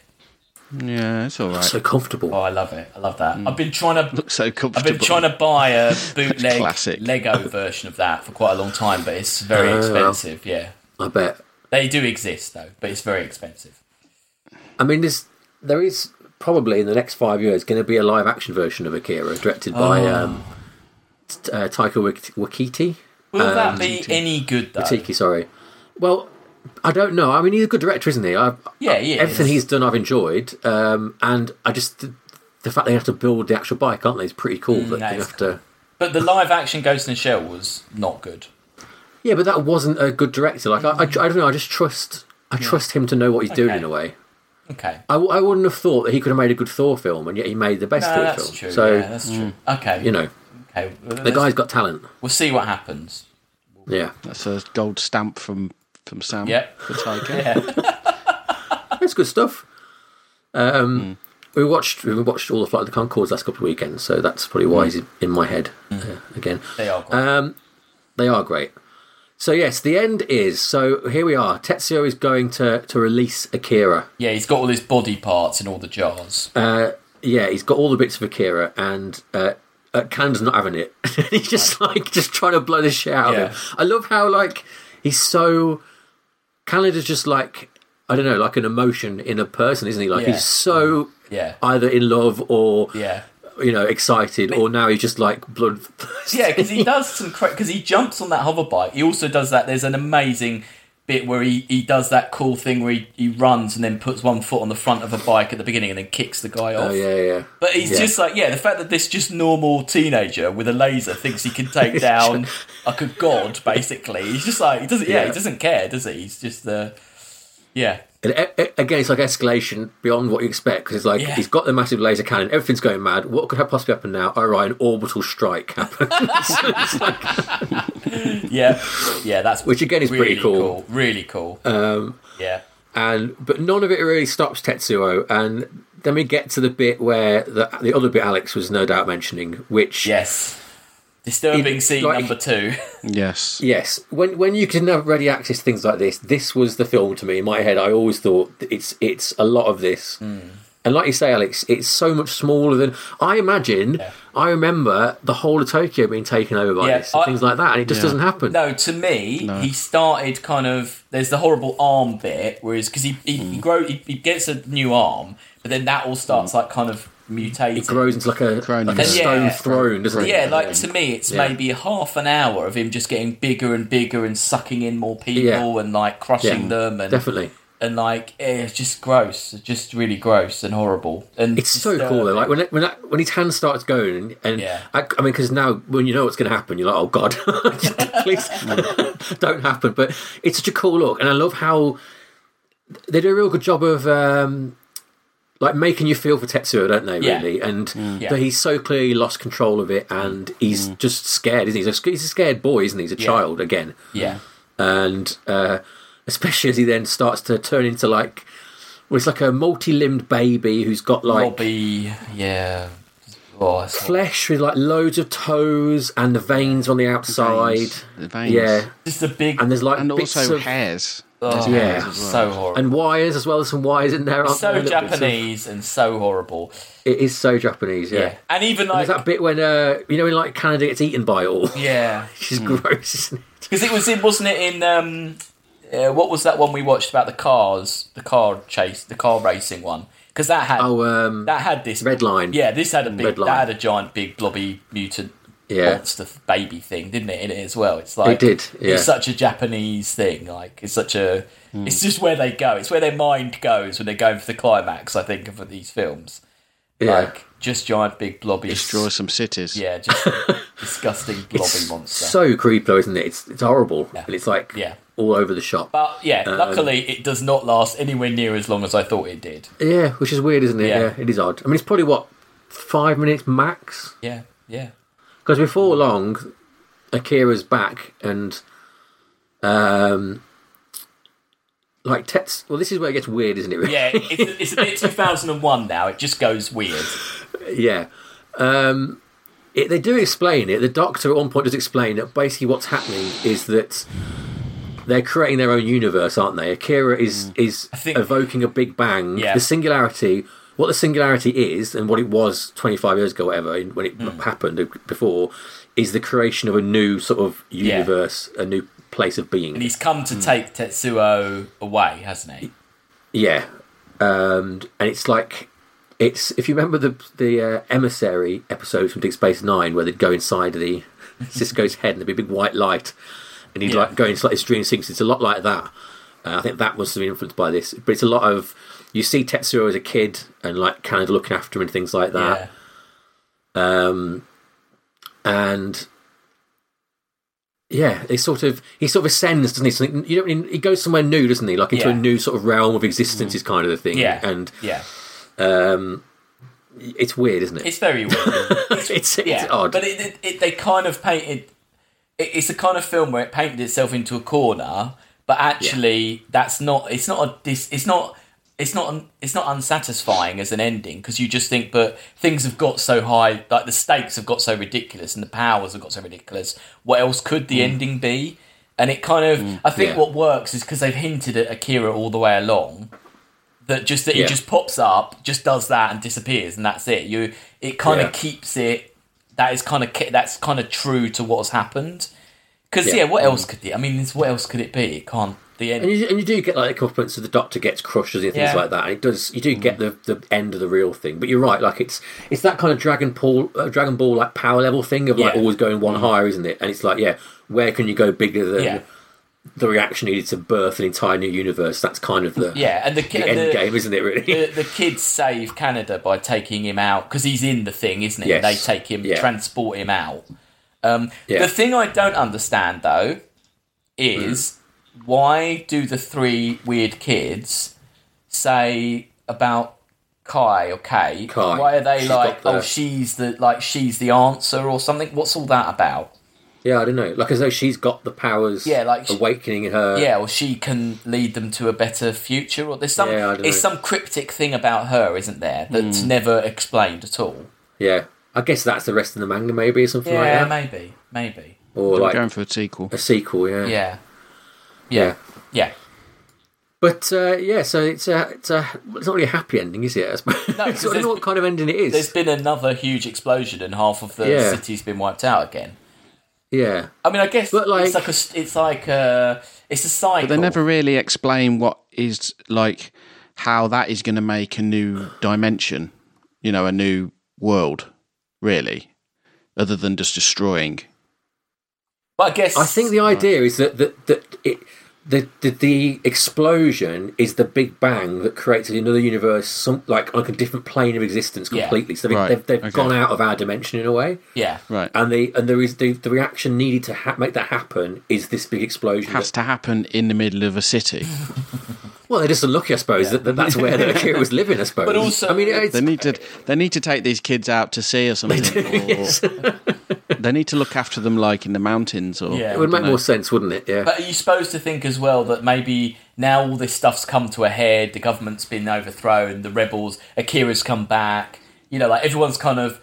yeah, it's all right. So comfortable. Oh, I love it. I love that. Mm. I've been trying to look so comfortable. I've been trying to buy a bootleg Classic. Lego version of that for quite a long time, but it's very oh, well. expensive. Yeah, I bet. they do exist though, but it's very expensive. I mean, there's there is probably in the next five years going to be a live action version of Akira, directed by Oh. um, t- uh, Taika Wak- Wakiti. Will Um, that be any good though? Tiki, sorry. Well, I don't know. I mean, he's a good director, isn't he? I, Yeah, he. Everything he's done, I've enjoyed, um, and I just the fact they have to build the actual bike, aren't they? Is pretty cool. that that they is have to. But the live action Ghost in the Shell was not good. Yeah, but that wasn't a good director. Like I, I, I don't know. I just trust. I trust him to know what he's doing in a way. Okay. I, w- I wouldn't have thought that he could have made a good Thor film, and yet he made the best No, Thor that's film. true. So yeah, that's true. Okay. you know, okay. well, the guy's got talent. We'll see what happens. Yeah, That's a gold stamp from from Sam. Yep. For Taika. Yeah. it's good stuff. Um, We watched we watched all the Flight of the Conchords last couple of weekends, so that's probably why he's in my head uh, again. they are great. Um, they are great. So yes, the end is so. Here we are. Tetsuo is going to to release Akira. yeah, he's got all his body parts in all the jars. Uh, yeah, he's got all the bits of Akira, and uh, uh, not having it. he's just like just trying to blow the shit out Yeah. of him. I love how like he's so. Kaneda's just like I don't know, like an emotion in a person, isn't he? Like Yeah. he's so Yeah. either in love or Yeah. You know excited, or now he's just like blood. Yeah, because he does some because he jumps on that hover bike. He also does that. There's an amazing bit where he, he does that cool thing where he, he runs and then puts one foot on the front of a bike at the beginning and then kicks the guy off. Oh yeah, yeah. But he's Yeah. just like, yeah, the fact that this just normal teenager with a laser thinks he can take down like a god, basically. He's just like, he doesn't, yeah, Yeah. he doesn't care, does he? He's just, uh, yeah, And again, it's like escalation beyond what you expect because it's like Yeah. he's got the massive laser cannon, everything's going mad. What could have possibly happen now? All right, an orbital strike happens, yeah, yeah, that's which again is really pretty cool. Really cool. Um, yeah. and but none of it really stops Tetsuo. And then we get to the bit where the the other bit Alex was no doubt mentioning, which Yes. Disturbing It- scene like- number two. Yes. Yes, when when you can have ready access to things like this, this was the film to me. In my head, I always thought it's it's a lot of this, hmm. and like you say, Alex, it's so much smaller than I imagine. Yeah. I remember the whole of Tokyo being taken over by Yeah, this, and I- things like that, and it just Yeah. doesn't happen. No, to me, he started kind of. There's the horrible arm bit, whereas because he he, he hmm. grow he, he gets a new arm, but then that all starts hmm. like kind of mutating. It grows into like a Crone like a stone Yeah. throne, doesn't it? Yeah, like to me, it's Yeah. maybe half an hour of him just getting bigger and bigger and sucking in more people Yeah. and like crushing Yeah, them and definitely. and like it's just gross, it's just really gross and horrible. And It's so cool though. Like when it, when that, when his hand starts going, and Yeah. I, I mean, because now when you know what's going to happen, you're like, oh god, please don't happen. But it's such a cool look, and I love how they do a real good job of um, like making you feel for Tetsuo, don't they? Yeah. Really, and Yeah. he's so clearly lost control of it, and he's just scared, isn't he? He's a, he's a scared boy, isn't he? He's a child again, yeah, and uh, especially as he then starts to turn into like. Well, it's like a multi-limbed baby who's got like Robbie, yeah. Oh, flesh with like loads of toes and the veins on the outside. Veins. The veins. Yeah, just a big and there's like And bits also of, hairs. Oh, yeah. hairs as well. so horrible. and wires as well. There's some wires in there. Aren't so there? Little bits of- Japanese and so horrible. It is so Japanese. Yeah. Yeah, and even There's like that bit when uh, you know when like Kaneda gets eaten by all. yeah, Which is gross, isn't it? because it was in wasn't it in um, uh, what was that one we watched about the cars, the car chase, the car racing one? Because that had Oh, um, that had this Redline. Yeah, this had a big Redline. that had a giant big blobby mutant Yeah. monster baby thing, didn't it? In it as well. It's like It did, yeah. It's such a Japanese thing. Like it's such a. Hmm. It's just where they go. It's where their mind goes when they're going for the climax. I think of these films. yeah. Like just giant big blobby. Destroy some cities. Yeah, just disgusting blobby it's monster. so creepy, though, isn't it? It's it's horrible, Yeah. and it's like Yeah. all over the shop. But yeah, Um, luckily it does not last anywhere near as long as I thought it did. yeah, which is weird, isn't it? Yeah. Yeah. it is odd. I mean, it's probably what five minutes max. Yeah, yeah. Because before long, Akira's back and um like Tets well this is where it gets weird, isn't it? really? Yeah, it's, it's a bit 2001 now. It just goes weird. yeah. Um it, they do explain it. The doctor at one point does explain that basically what's happening is that they're creating their own universe, aren't they? Akira is is think- evoking a big bang. Yeah. The singularity, what the singularity is, and what it was twenty five years ago, whatever, when it Hmm. happened before, is the creation of a new sort of Yeah. universe, a new place of being. And he's come to take Tetsuo away, hasn't he? Yeah, um, and it's like it's if you remember the the uh, emissary episodes from Deep Space Nine where they'd go inside the Sisko's head and there'd be a big white light, and he'd Yeah. like go into like his dream sinks. It's a lot like that. Uh, I think that was sort of influenced by this, but it's a lot of you see Tetsuo as a kid and like kind of looking after him and things like that. Yeah. Um, and yeah, he sort of he sort of ascends, doesn't he? Something you don't really, he goes somewhere new, doesn't he? Like into Yeah. a new sort of realm of existence is kind of the thing. Yeah. and Yeah. um, it's weird, isn't it? It's very weird. It's, it's, yeah, odd. but it, it, it, they kind of painted. It, it's a kind of film where it painted itself into a corner, but actually, that's not. It's not a. This. It's not. It's not. un- It's not unsatisfying as an ending because you just think, but things have got so high, like the stakes have got so ridiculous, and the powers have got so ridiculous. What else could the ending be? And it kind of. I think Yeah. what works is because they've hinted at Akira all the way along that just that Yeah. it just pops up, just does that and disappears, and that's it. You, it kind Yeah. of keeps it. That is kind of that's kind of true to what's happened. Because yeah. Mm. what else could it? I mean, what else could it be? It can't. The end. And you, and you do get like a couple of points of the doctor gets crushed and things Yeah. like that. And it does. You do get the, the end of the real thing. But you're right. Like it's it's that kind of Dragon Ball uh, Dragon Ball like power level thing of like always going one higher, isn't it? And it's like yeah, where can you go bigger than Yeah. the reaction needed to birth an entire new universe? That's kind of the yeah, and the, the end the, game, isn't it? Really. the the kids save Kaneda by taking him out because he's in the thing, isn't he? Yes. They take him, Yeah. transport him out. Um, Yeah. The thing I don't understand though is why do the three weird kids say about Kai or Kei? Kai. Why are they She's like, the- oh, she's the like she's the answer or something? What's all that about? yeah, I don't know. Like as though she's got the powers. Yeah, like she- awakening in her. yeah, or she can lead them to a better future, or there's some Yeah, I don't it's know. some cryptic thing about her, isn't there, that's hmm. never explained at all. yeah. I guess that's the rest of the manga, maybe or something like Yeah, that, maybe, maybe. or We're like going for a sequel. a sequel. Yeah. Yeah, Yeah. yeah, yeah. But uh, yeah, so it's a, it's a it's not really a happy ending, is it? I suppose. No, 'cause so I don't know what kind of ending it is. There's been another huge explosion, and half of the Yeah. city's been wiped out again. Yeah, I mean, I guess But, like- it's like a, s- it's like a, it's a cycle. But they never really explain what is like how that is going to make a new dimension, you know, a new world, really, other than just destroying. But I guess I think the idea is that that that it. The, the the explosion is the big bang that creates another universe, some like like a different plane of existence Yeah. completely. So they, Right, they've, they've okay. gone out of our dimension in a way, yeah, Right. and the and there is the, the reaction needed to ha- make that happen is this big explosion. has to happen in the middle of a city. well, they're just unlucky, I suppose, that, that that's where the Akira was living. I suppose, But also- I mean, it's, They need to they need to take these kids out to sea or something. They or they need to look after them like in the mountains or Yeah. it would make know. more sense, wouldn't it? Yeah. But are you supposed to think as well that maybe now all this stuff's come to a head, the government's been overthrown, the rebels, Akira's come back, you know, like everyone's kind of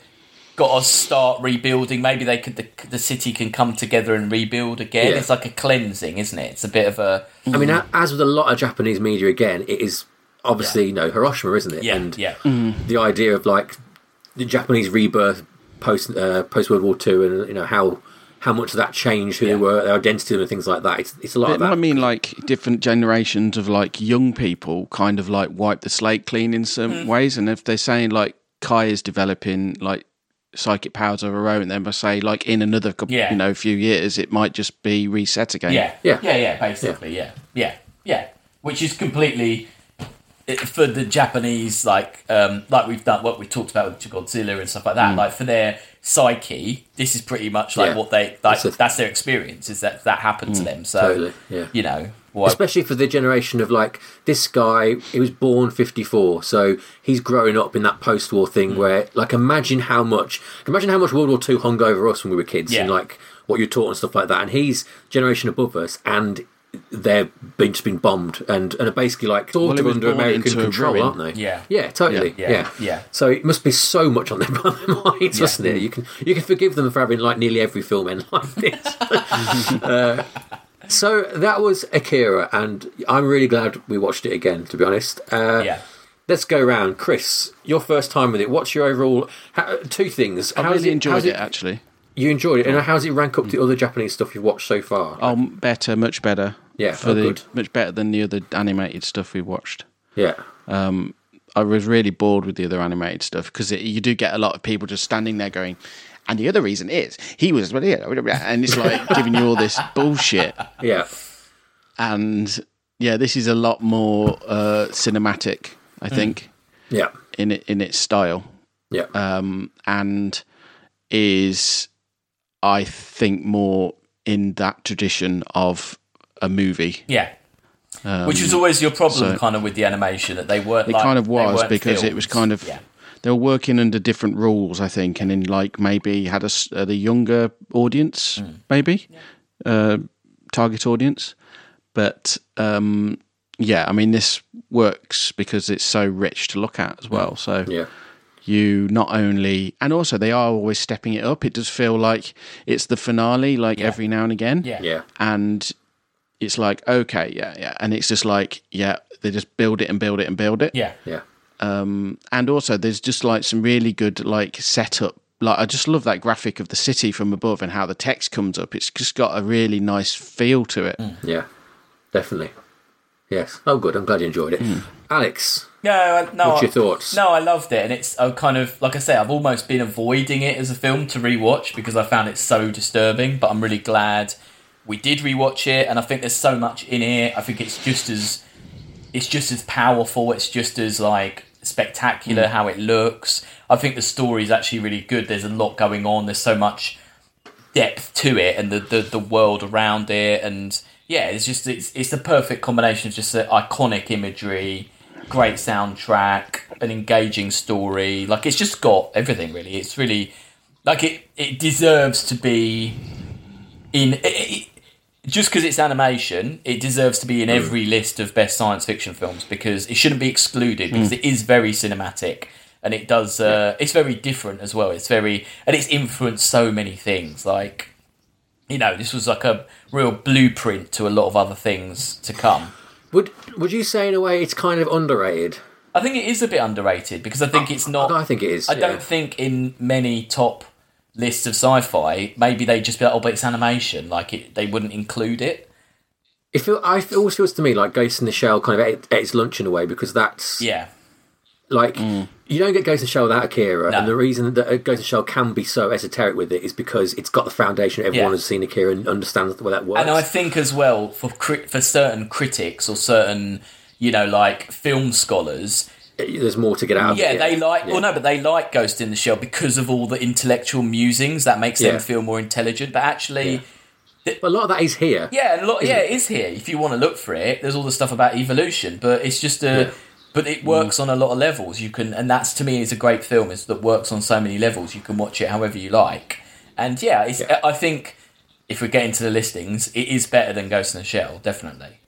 got to start rebuilding. Maybe they could, the, the city can come together and rebuild again. Yeah. It's like a cleansing, isn't it? It's a bit of a I mean, as with a lot of Japanese media, again, it is obviously you know Hiroshima, isn't it? yeah, and yeah, the idea of like the Japanese rebirth post uh, post World War Two, and you know how how much of that changed who Yeah. they were, their identity, and things like that. It's it's a lot of But that. I mean, like different generations of like young people kind of like wipe the slate clean in some Mm. ways, and if they're saying like Kai is developing like psychic powers of her own, then must say like in another couple, Yeah. you know few years it might just be reset again. yeah, Yeah. yeah, yeah, basically, yeah, yeah, yeah, which is completely for the Japanese, like um, like we've done what we talked about with Godzilla and stuff like that. Like for their psyche, this is pretty much like Yeah. what they like. It's a- that's their experience. Is that that happened to them? So totally, yeah. you know, Especially for the generation of like this guy, he was born fifty four, so he's growing up in that post war thing Mm. where like imagine how much imagine how much World War Two hung over us when we were kids Yeah. and like what you're taught and stuff like that. And he's generation above us and they're been just been bombed and and are basically like sort of under American control, aren't they? Yeah. yeah, totally, Yeah. yeah, Yeah. So it must be so much on their minds, mustn't it? You can you can forgive them for having like nearly every film end like this. Uh, so that was Akira, and I'm really glad we watched it again. To be honest, uh, yeah. let's go round. Chris, your first time with it. What's your overall? How, two things. I How's really it- enjoyed how's it actually. You enjoyed it, and how's it rank up to other Japanese stuff you've watched so far? Oh, better, much better. Yeah, for oh, the good. much better than the other animated stuff we watched. Yeah, Um, I was really bored with the other animated stuff because you do get a lot of people just standing there going, and the other reason is he was, and it's like giving you all this bullshit. yeah, And yeah, this is a lot more uh, cinematic. I think Yeah. in it in its style. Yeah. um, and is I think more in that tradition of a movie. Yeah. Which was always your problem, so- kind of, with the animation that they weren't. It like, kind of was weren't because it was kind of Yeah. They were working under different rules, I think, and in like maybe had a uh, the younger audience, Hmm. maybe uh, target audience, but um, yeah, I mean this works because it's so rich to look at as well. So Yeah. you not only and also they are always stepping it up. It does feel like it's the finale, like every now and again. Yeah. Yeah. and it's like okay, yeah, yeah, and it's just like yeah, they just build it and build it and build it. Yeah. Yeah. Um, and also there's just like some really good like setup. Like I just love that graphic of the city from above and how the text comes up. It's just got a really nice feel to it. Mm. Yeah. Definitely. Yes. Oh, good. I'm glad you enjoyed it. Hmm. Alex, No, no. what's your I- thoughts? No, I loved it, and it's I kind of like I say, I've almost been avoiding it as a film to rewatch because I found it so disturbing. But I'm really glad we did rewatch it, and I think there's so much in it. I think it's just as it's just as powerful. It's just as like spectacular mm. how it looks. I think the story is actually really good. There's a lot going on. There's so much depth to it, and the the, the world around it, and yeah, it's just it's it's the perfect combination of just the iconic imagery, great soundtrack, an engaging story. Like it's just got everything really. It's really like it it deserves to be in. It, it, just because it's animation, it deserves to be in every list of best science fiction films because it shouldn't be excluded because it is very cinematic and it does. Uh, It's very different as well. It's very and it's influenced so many things. Like you know, this was like a real blueprint to a lot of other things to come. Would Would you say in a way it's kind of underrated? I think it is a bit underrated because I think it's not. I think it is. I yeah. don't think in many top lists of sci-fi, maybe they'd just be like, oh, but it's animation. Like it, they wouldn't include it. It feel, I it always feels to me like Ghost in the Shell kind of ate, ate its lunch in a way because that's Yeah, like you don't get Ghost in the Shell without Akira, No. and the reason that uh, Ghost in the Shell can be so esoteric with it is because it's got the foundation. Everyone Yeah. has seen Akira and understands the way that works. and I think as well for for certain critics or certain you know like film scholars, There's more to get out of yeah, it. they like. Yeah. Well, no, but they like Ghost in the Shell because of all the intellectual musings that makes Yeah. them feel more intelligent. But actually. But a lot of that is here. Yeah, and a lot, yeah, it is here. If you want to look for it, there's all the stuff about evolution, but it's just a. Yeah. But it works mm. on a lot of levels. You can, and that's to me is a great film. Is that works on so many levels. You can watch it however you like, and yeah, it's, Yeah. I think if we get into the listings, it is better than Ghost in the Shell, definitely.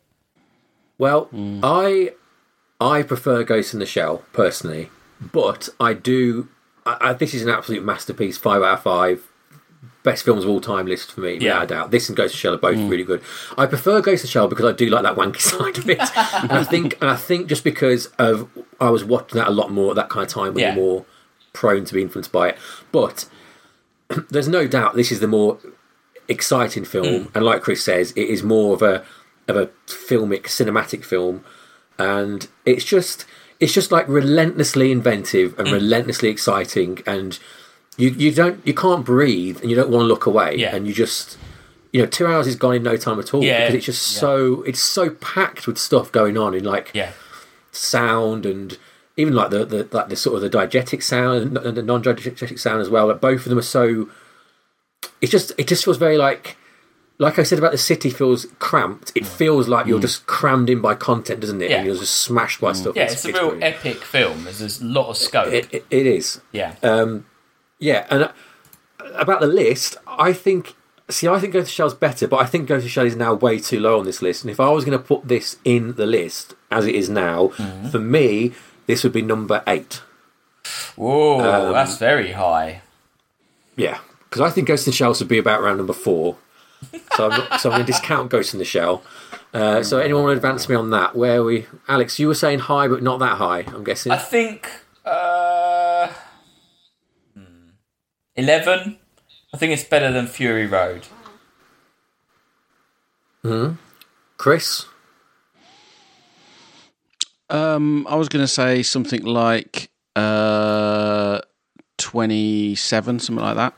Well, mm. I I prefer Ghost in the Shell personally, but I do. I, I, this is an absolute masterpiece. Five out of five. Best films of all time list for me, Yeah. without doubt. This and Ghost in the Shell are both mm. really good. I prefer Ghost in the Shell because I do like that wanky side of it, and I think and I think just because of I was watching that a lot more at that kind of time when Yeah. you're more prone to be influenced by it. But there's no doubt this is the more exciting film, mm. and like Chris says, it is more of a of a filmic, cinematic film, and it's just it's just like relentlessly inventive and mm. relentlessly exciting, and you you don't you can't breathe, and you don't want to look away, Yeah. and you just you know two hours is gone in no time at all Yeah. because it's just Yeah. so it's so packed with stuff going on in like Yeah, sound and even like the, the like the sort of the diegetic sound and the non-diegetic sound as well. Like both of them are so. It's just it just feels very like like I said about the city feels cramped. It feels like you're just crammed in by content, doesn't it? Mm. Yeah. And you're just smashed by stuff. yeah, it's, a real brilliant. epic film. There's, there's a lot of scope. It, it, it is. yeah, Um, Yeah, and uh, about the list, I think. See, I think Go to Shell's better, but I think Go to Shell is now way too low on this list. And if I was going to put this in the list as it is now, Mm-hmm. for me, this would be number eight. whoa, Um, that's very high. Yeah, because I think Ghost in the Shell should be about around number four. So I'm, so I'm going to discount Ghost in the Shell. Uh, so anyone want to advance me on that? Where are we, Alex? You were saying high, but not that high. I'm guessing. I think uh, hmm, eleven. I think it's better than Fury Road. Hmm. Chris, Um, I was going to say something like uh, twenty-seven, something like that.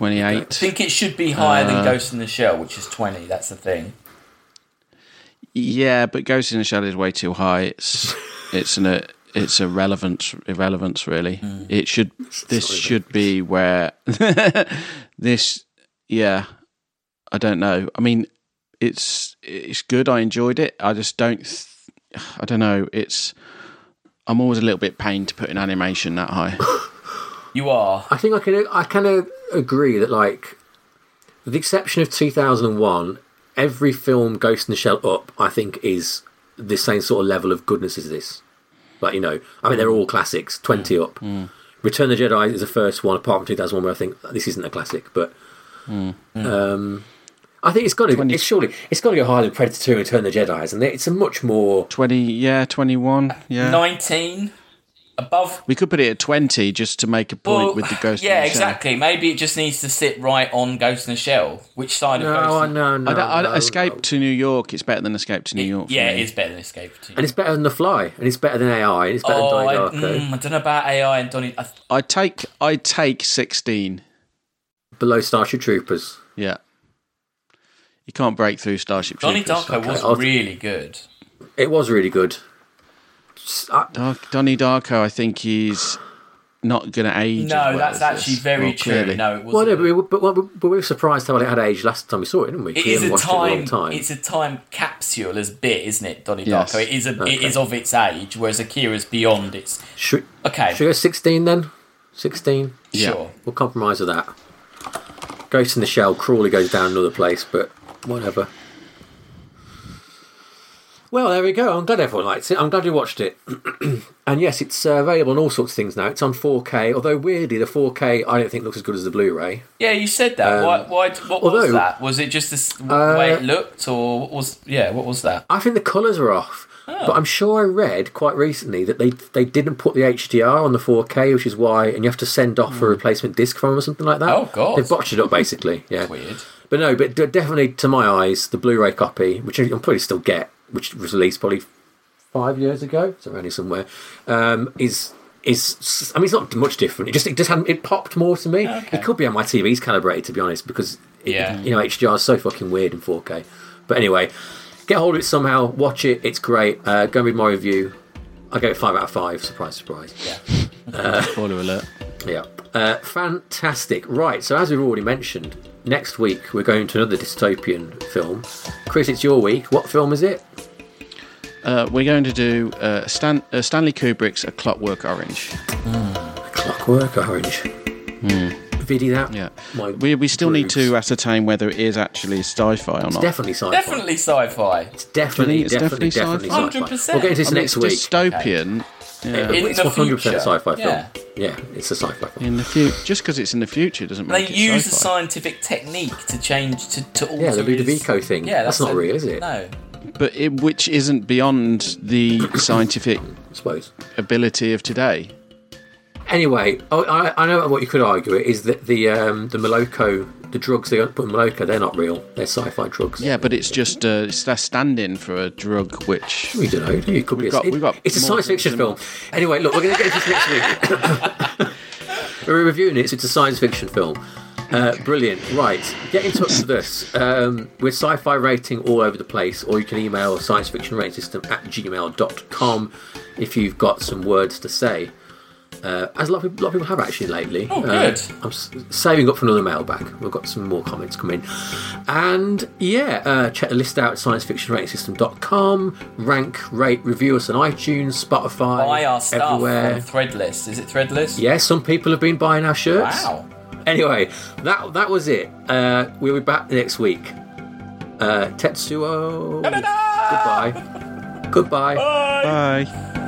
I think it should be higher Uh, than Ghost in the Shell, which is twenty. That's the thing. Yeah, but Ghost in the Shell is way too high. It's it's an it's a relevance irrelevance really. Hmm. It should this should be where this yeah. I don't know. I mean, it's it's good. I enjoyed it. I just don't. Th- I don't know. It's I'm always a little bit pained to put an animation that high. You are. I think I can I kind of agree that like, with the exception of 2001, every film Ghost in the Shell up I think is the same sort of level of goodness as this. Like you know, I mean they're all classics, 20 mm. up. Mm. Return of the Jedi is the first one, apart from 2001, where I think this isn't a classic, but. Mm. Um, I think it's got to. 20 It's surely it's got to go higher than Predator Two and Return of the Jedi, isn't it? It's a much more. Twenty, yeah, twenty one, yeah. 19 above. We could put it at twenty just to make a point Well, with the Ghost. Yeah, in the Shell. exactly. Maybe it just needs to sit right on Ghost in the Shell. Which side of No, Ghost? I in- know, no. I don't, I, no, Escape no. to New York. It's better than Escape to New York. for Yeah, me. it is better than Escape. To And it's better than The Fly, and it's better than AI, and it's better Oh, than I, Donnie Darko. mm, I don't know about AI and Donnie. I, I take I take sixteen. Below Starship Troopers. Yeah, you can't break through Starship Donnie Troopers. Darko was really good. It was really good. S- I- Dark, Donnie Darko. I think he's not going to age. No, well that's actually this. very Well, true. clearly. No, it Well, wasn't. no, but we, were- but, but, but we were surprised how it had age last time we saw it, didn't we? It We is a watched it in time. It's a time capsule as bit, isn't it, Donnie Yes. Darko? It is a, Okay. is of its age, whereas Akira's beyond its. Should, Okay, should we go 16 then? 16? Yeah. sure. We'll compromise with that. Ghost in the Shell, Crawley goes down another place, but whatever. Well, there we go. I'm glad everyone likes it. I'm glad you watched it. and yes, it's uh, available on all sorts of things now. It's on 4K, although weirdly, the 4K I don't think looks as good as the Blu ray. Yeah, you said that. why, why, what was Um, that? Was it just the Uh, way it looked, or what was? Yeah, what was that? I think the colours are off. Oh. But I'm sure I read quite recently that they they didn't put the HDR on the 4K, which is why, and you have to send off a replacement disc from or something like that. Oh, God. They've botched it up basically. Yeah, Weird. But no, but definitely to my eyes, the Blu-ray copy, which I'm probably still get, which was released probably five years ago, it's around here somewhere, um, is is I mean it's not much different. It just it just hadn't it popped more to me. Okay. It could be on my TV's calibrated to be honest, because it, Yeah. you know HDR is so fucking weird in 4K. But anyway, get hold of it somehow, watch it. It's great. Uh, go and read my review. I it five out of five. Surprise, surprise. Yeah. Spoiler alert. Yeah. Uh, fantastic. Right, so as we've already mentioned, next week we're going to another dystopian film. Chris, it's your week. What film is it? Uh, we're going to do uh, Stan- uh, Stanley Kubrick's A Clockwork Orange. Clockwork Orange. Vidi that? Yeah, My we we still need to ascertain whether it is actually sci-fi or not. Definitely sci-fi. Definitely sci-fi. It's definitely, it's definitely, definitely definitely, sci-fi? sci-fi. We'll get into this I mean, next it's week. dystopian. Yeah. In it's the 100% future. sci-fi film. Yeah. Yeah, it's a sci-fi film. In the future, just because it's in the future doesn't mean They make it use a sci-fi. scientific technique to change to, to alter Yeah, the his- Ludovico thing. Yeah, That's not a- real, is it? No. but it, which isn't beyond the scientific I suppose. ability of today. Anyway, I, I know what you could argue it is that the um, the Moloko, the drugs they put in Moloko, they're not real. They're sci-fi drugs. Yeah, but it's just uh, it's a stand-in for a drug which We don't know. do you? It could be. We've a, got- it- we've got it's a science fiction film. Anyway, look, we're going to get into this next week. we're reviewing it. So it's a science fiction film. Uh, brilliant. Right, get in touch with us. Um, we're sci-fi rating all over the place, or you can email science fiction rating system at gmail.com if you've got some words to say. Uh, as a lot, of people, a lot of people have actually lately. Oh, Uh, good. I'm saving up for another mailbag. We've got some more comments coming. And yeah, uh, check the list out at sciencefictionratingsystem.com. Rank, rate, review us on iTunes, Spotify, Buy our stuff everywhere. on Threadless. Is it Threadless? Yeah, some people have been buying our shirts. Wow. Anyway, that that was it. Uh, we'll be back next week. Uh, Tetsuo. Goodbye. Goodbye. Bye.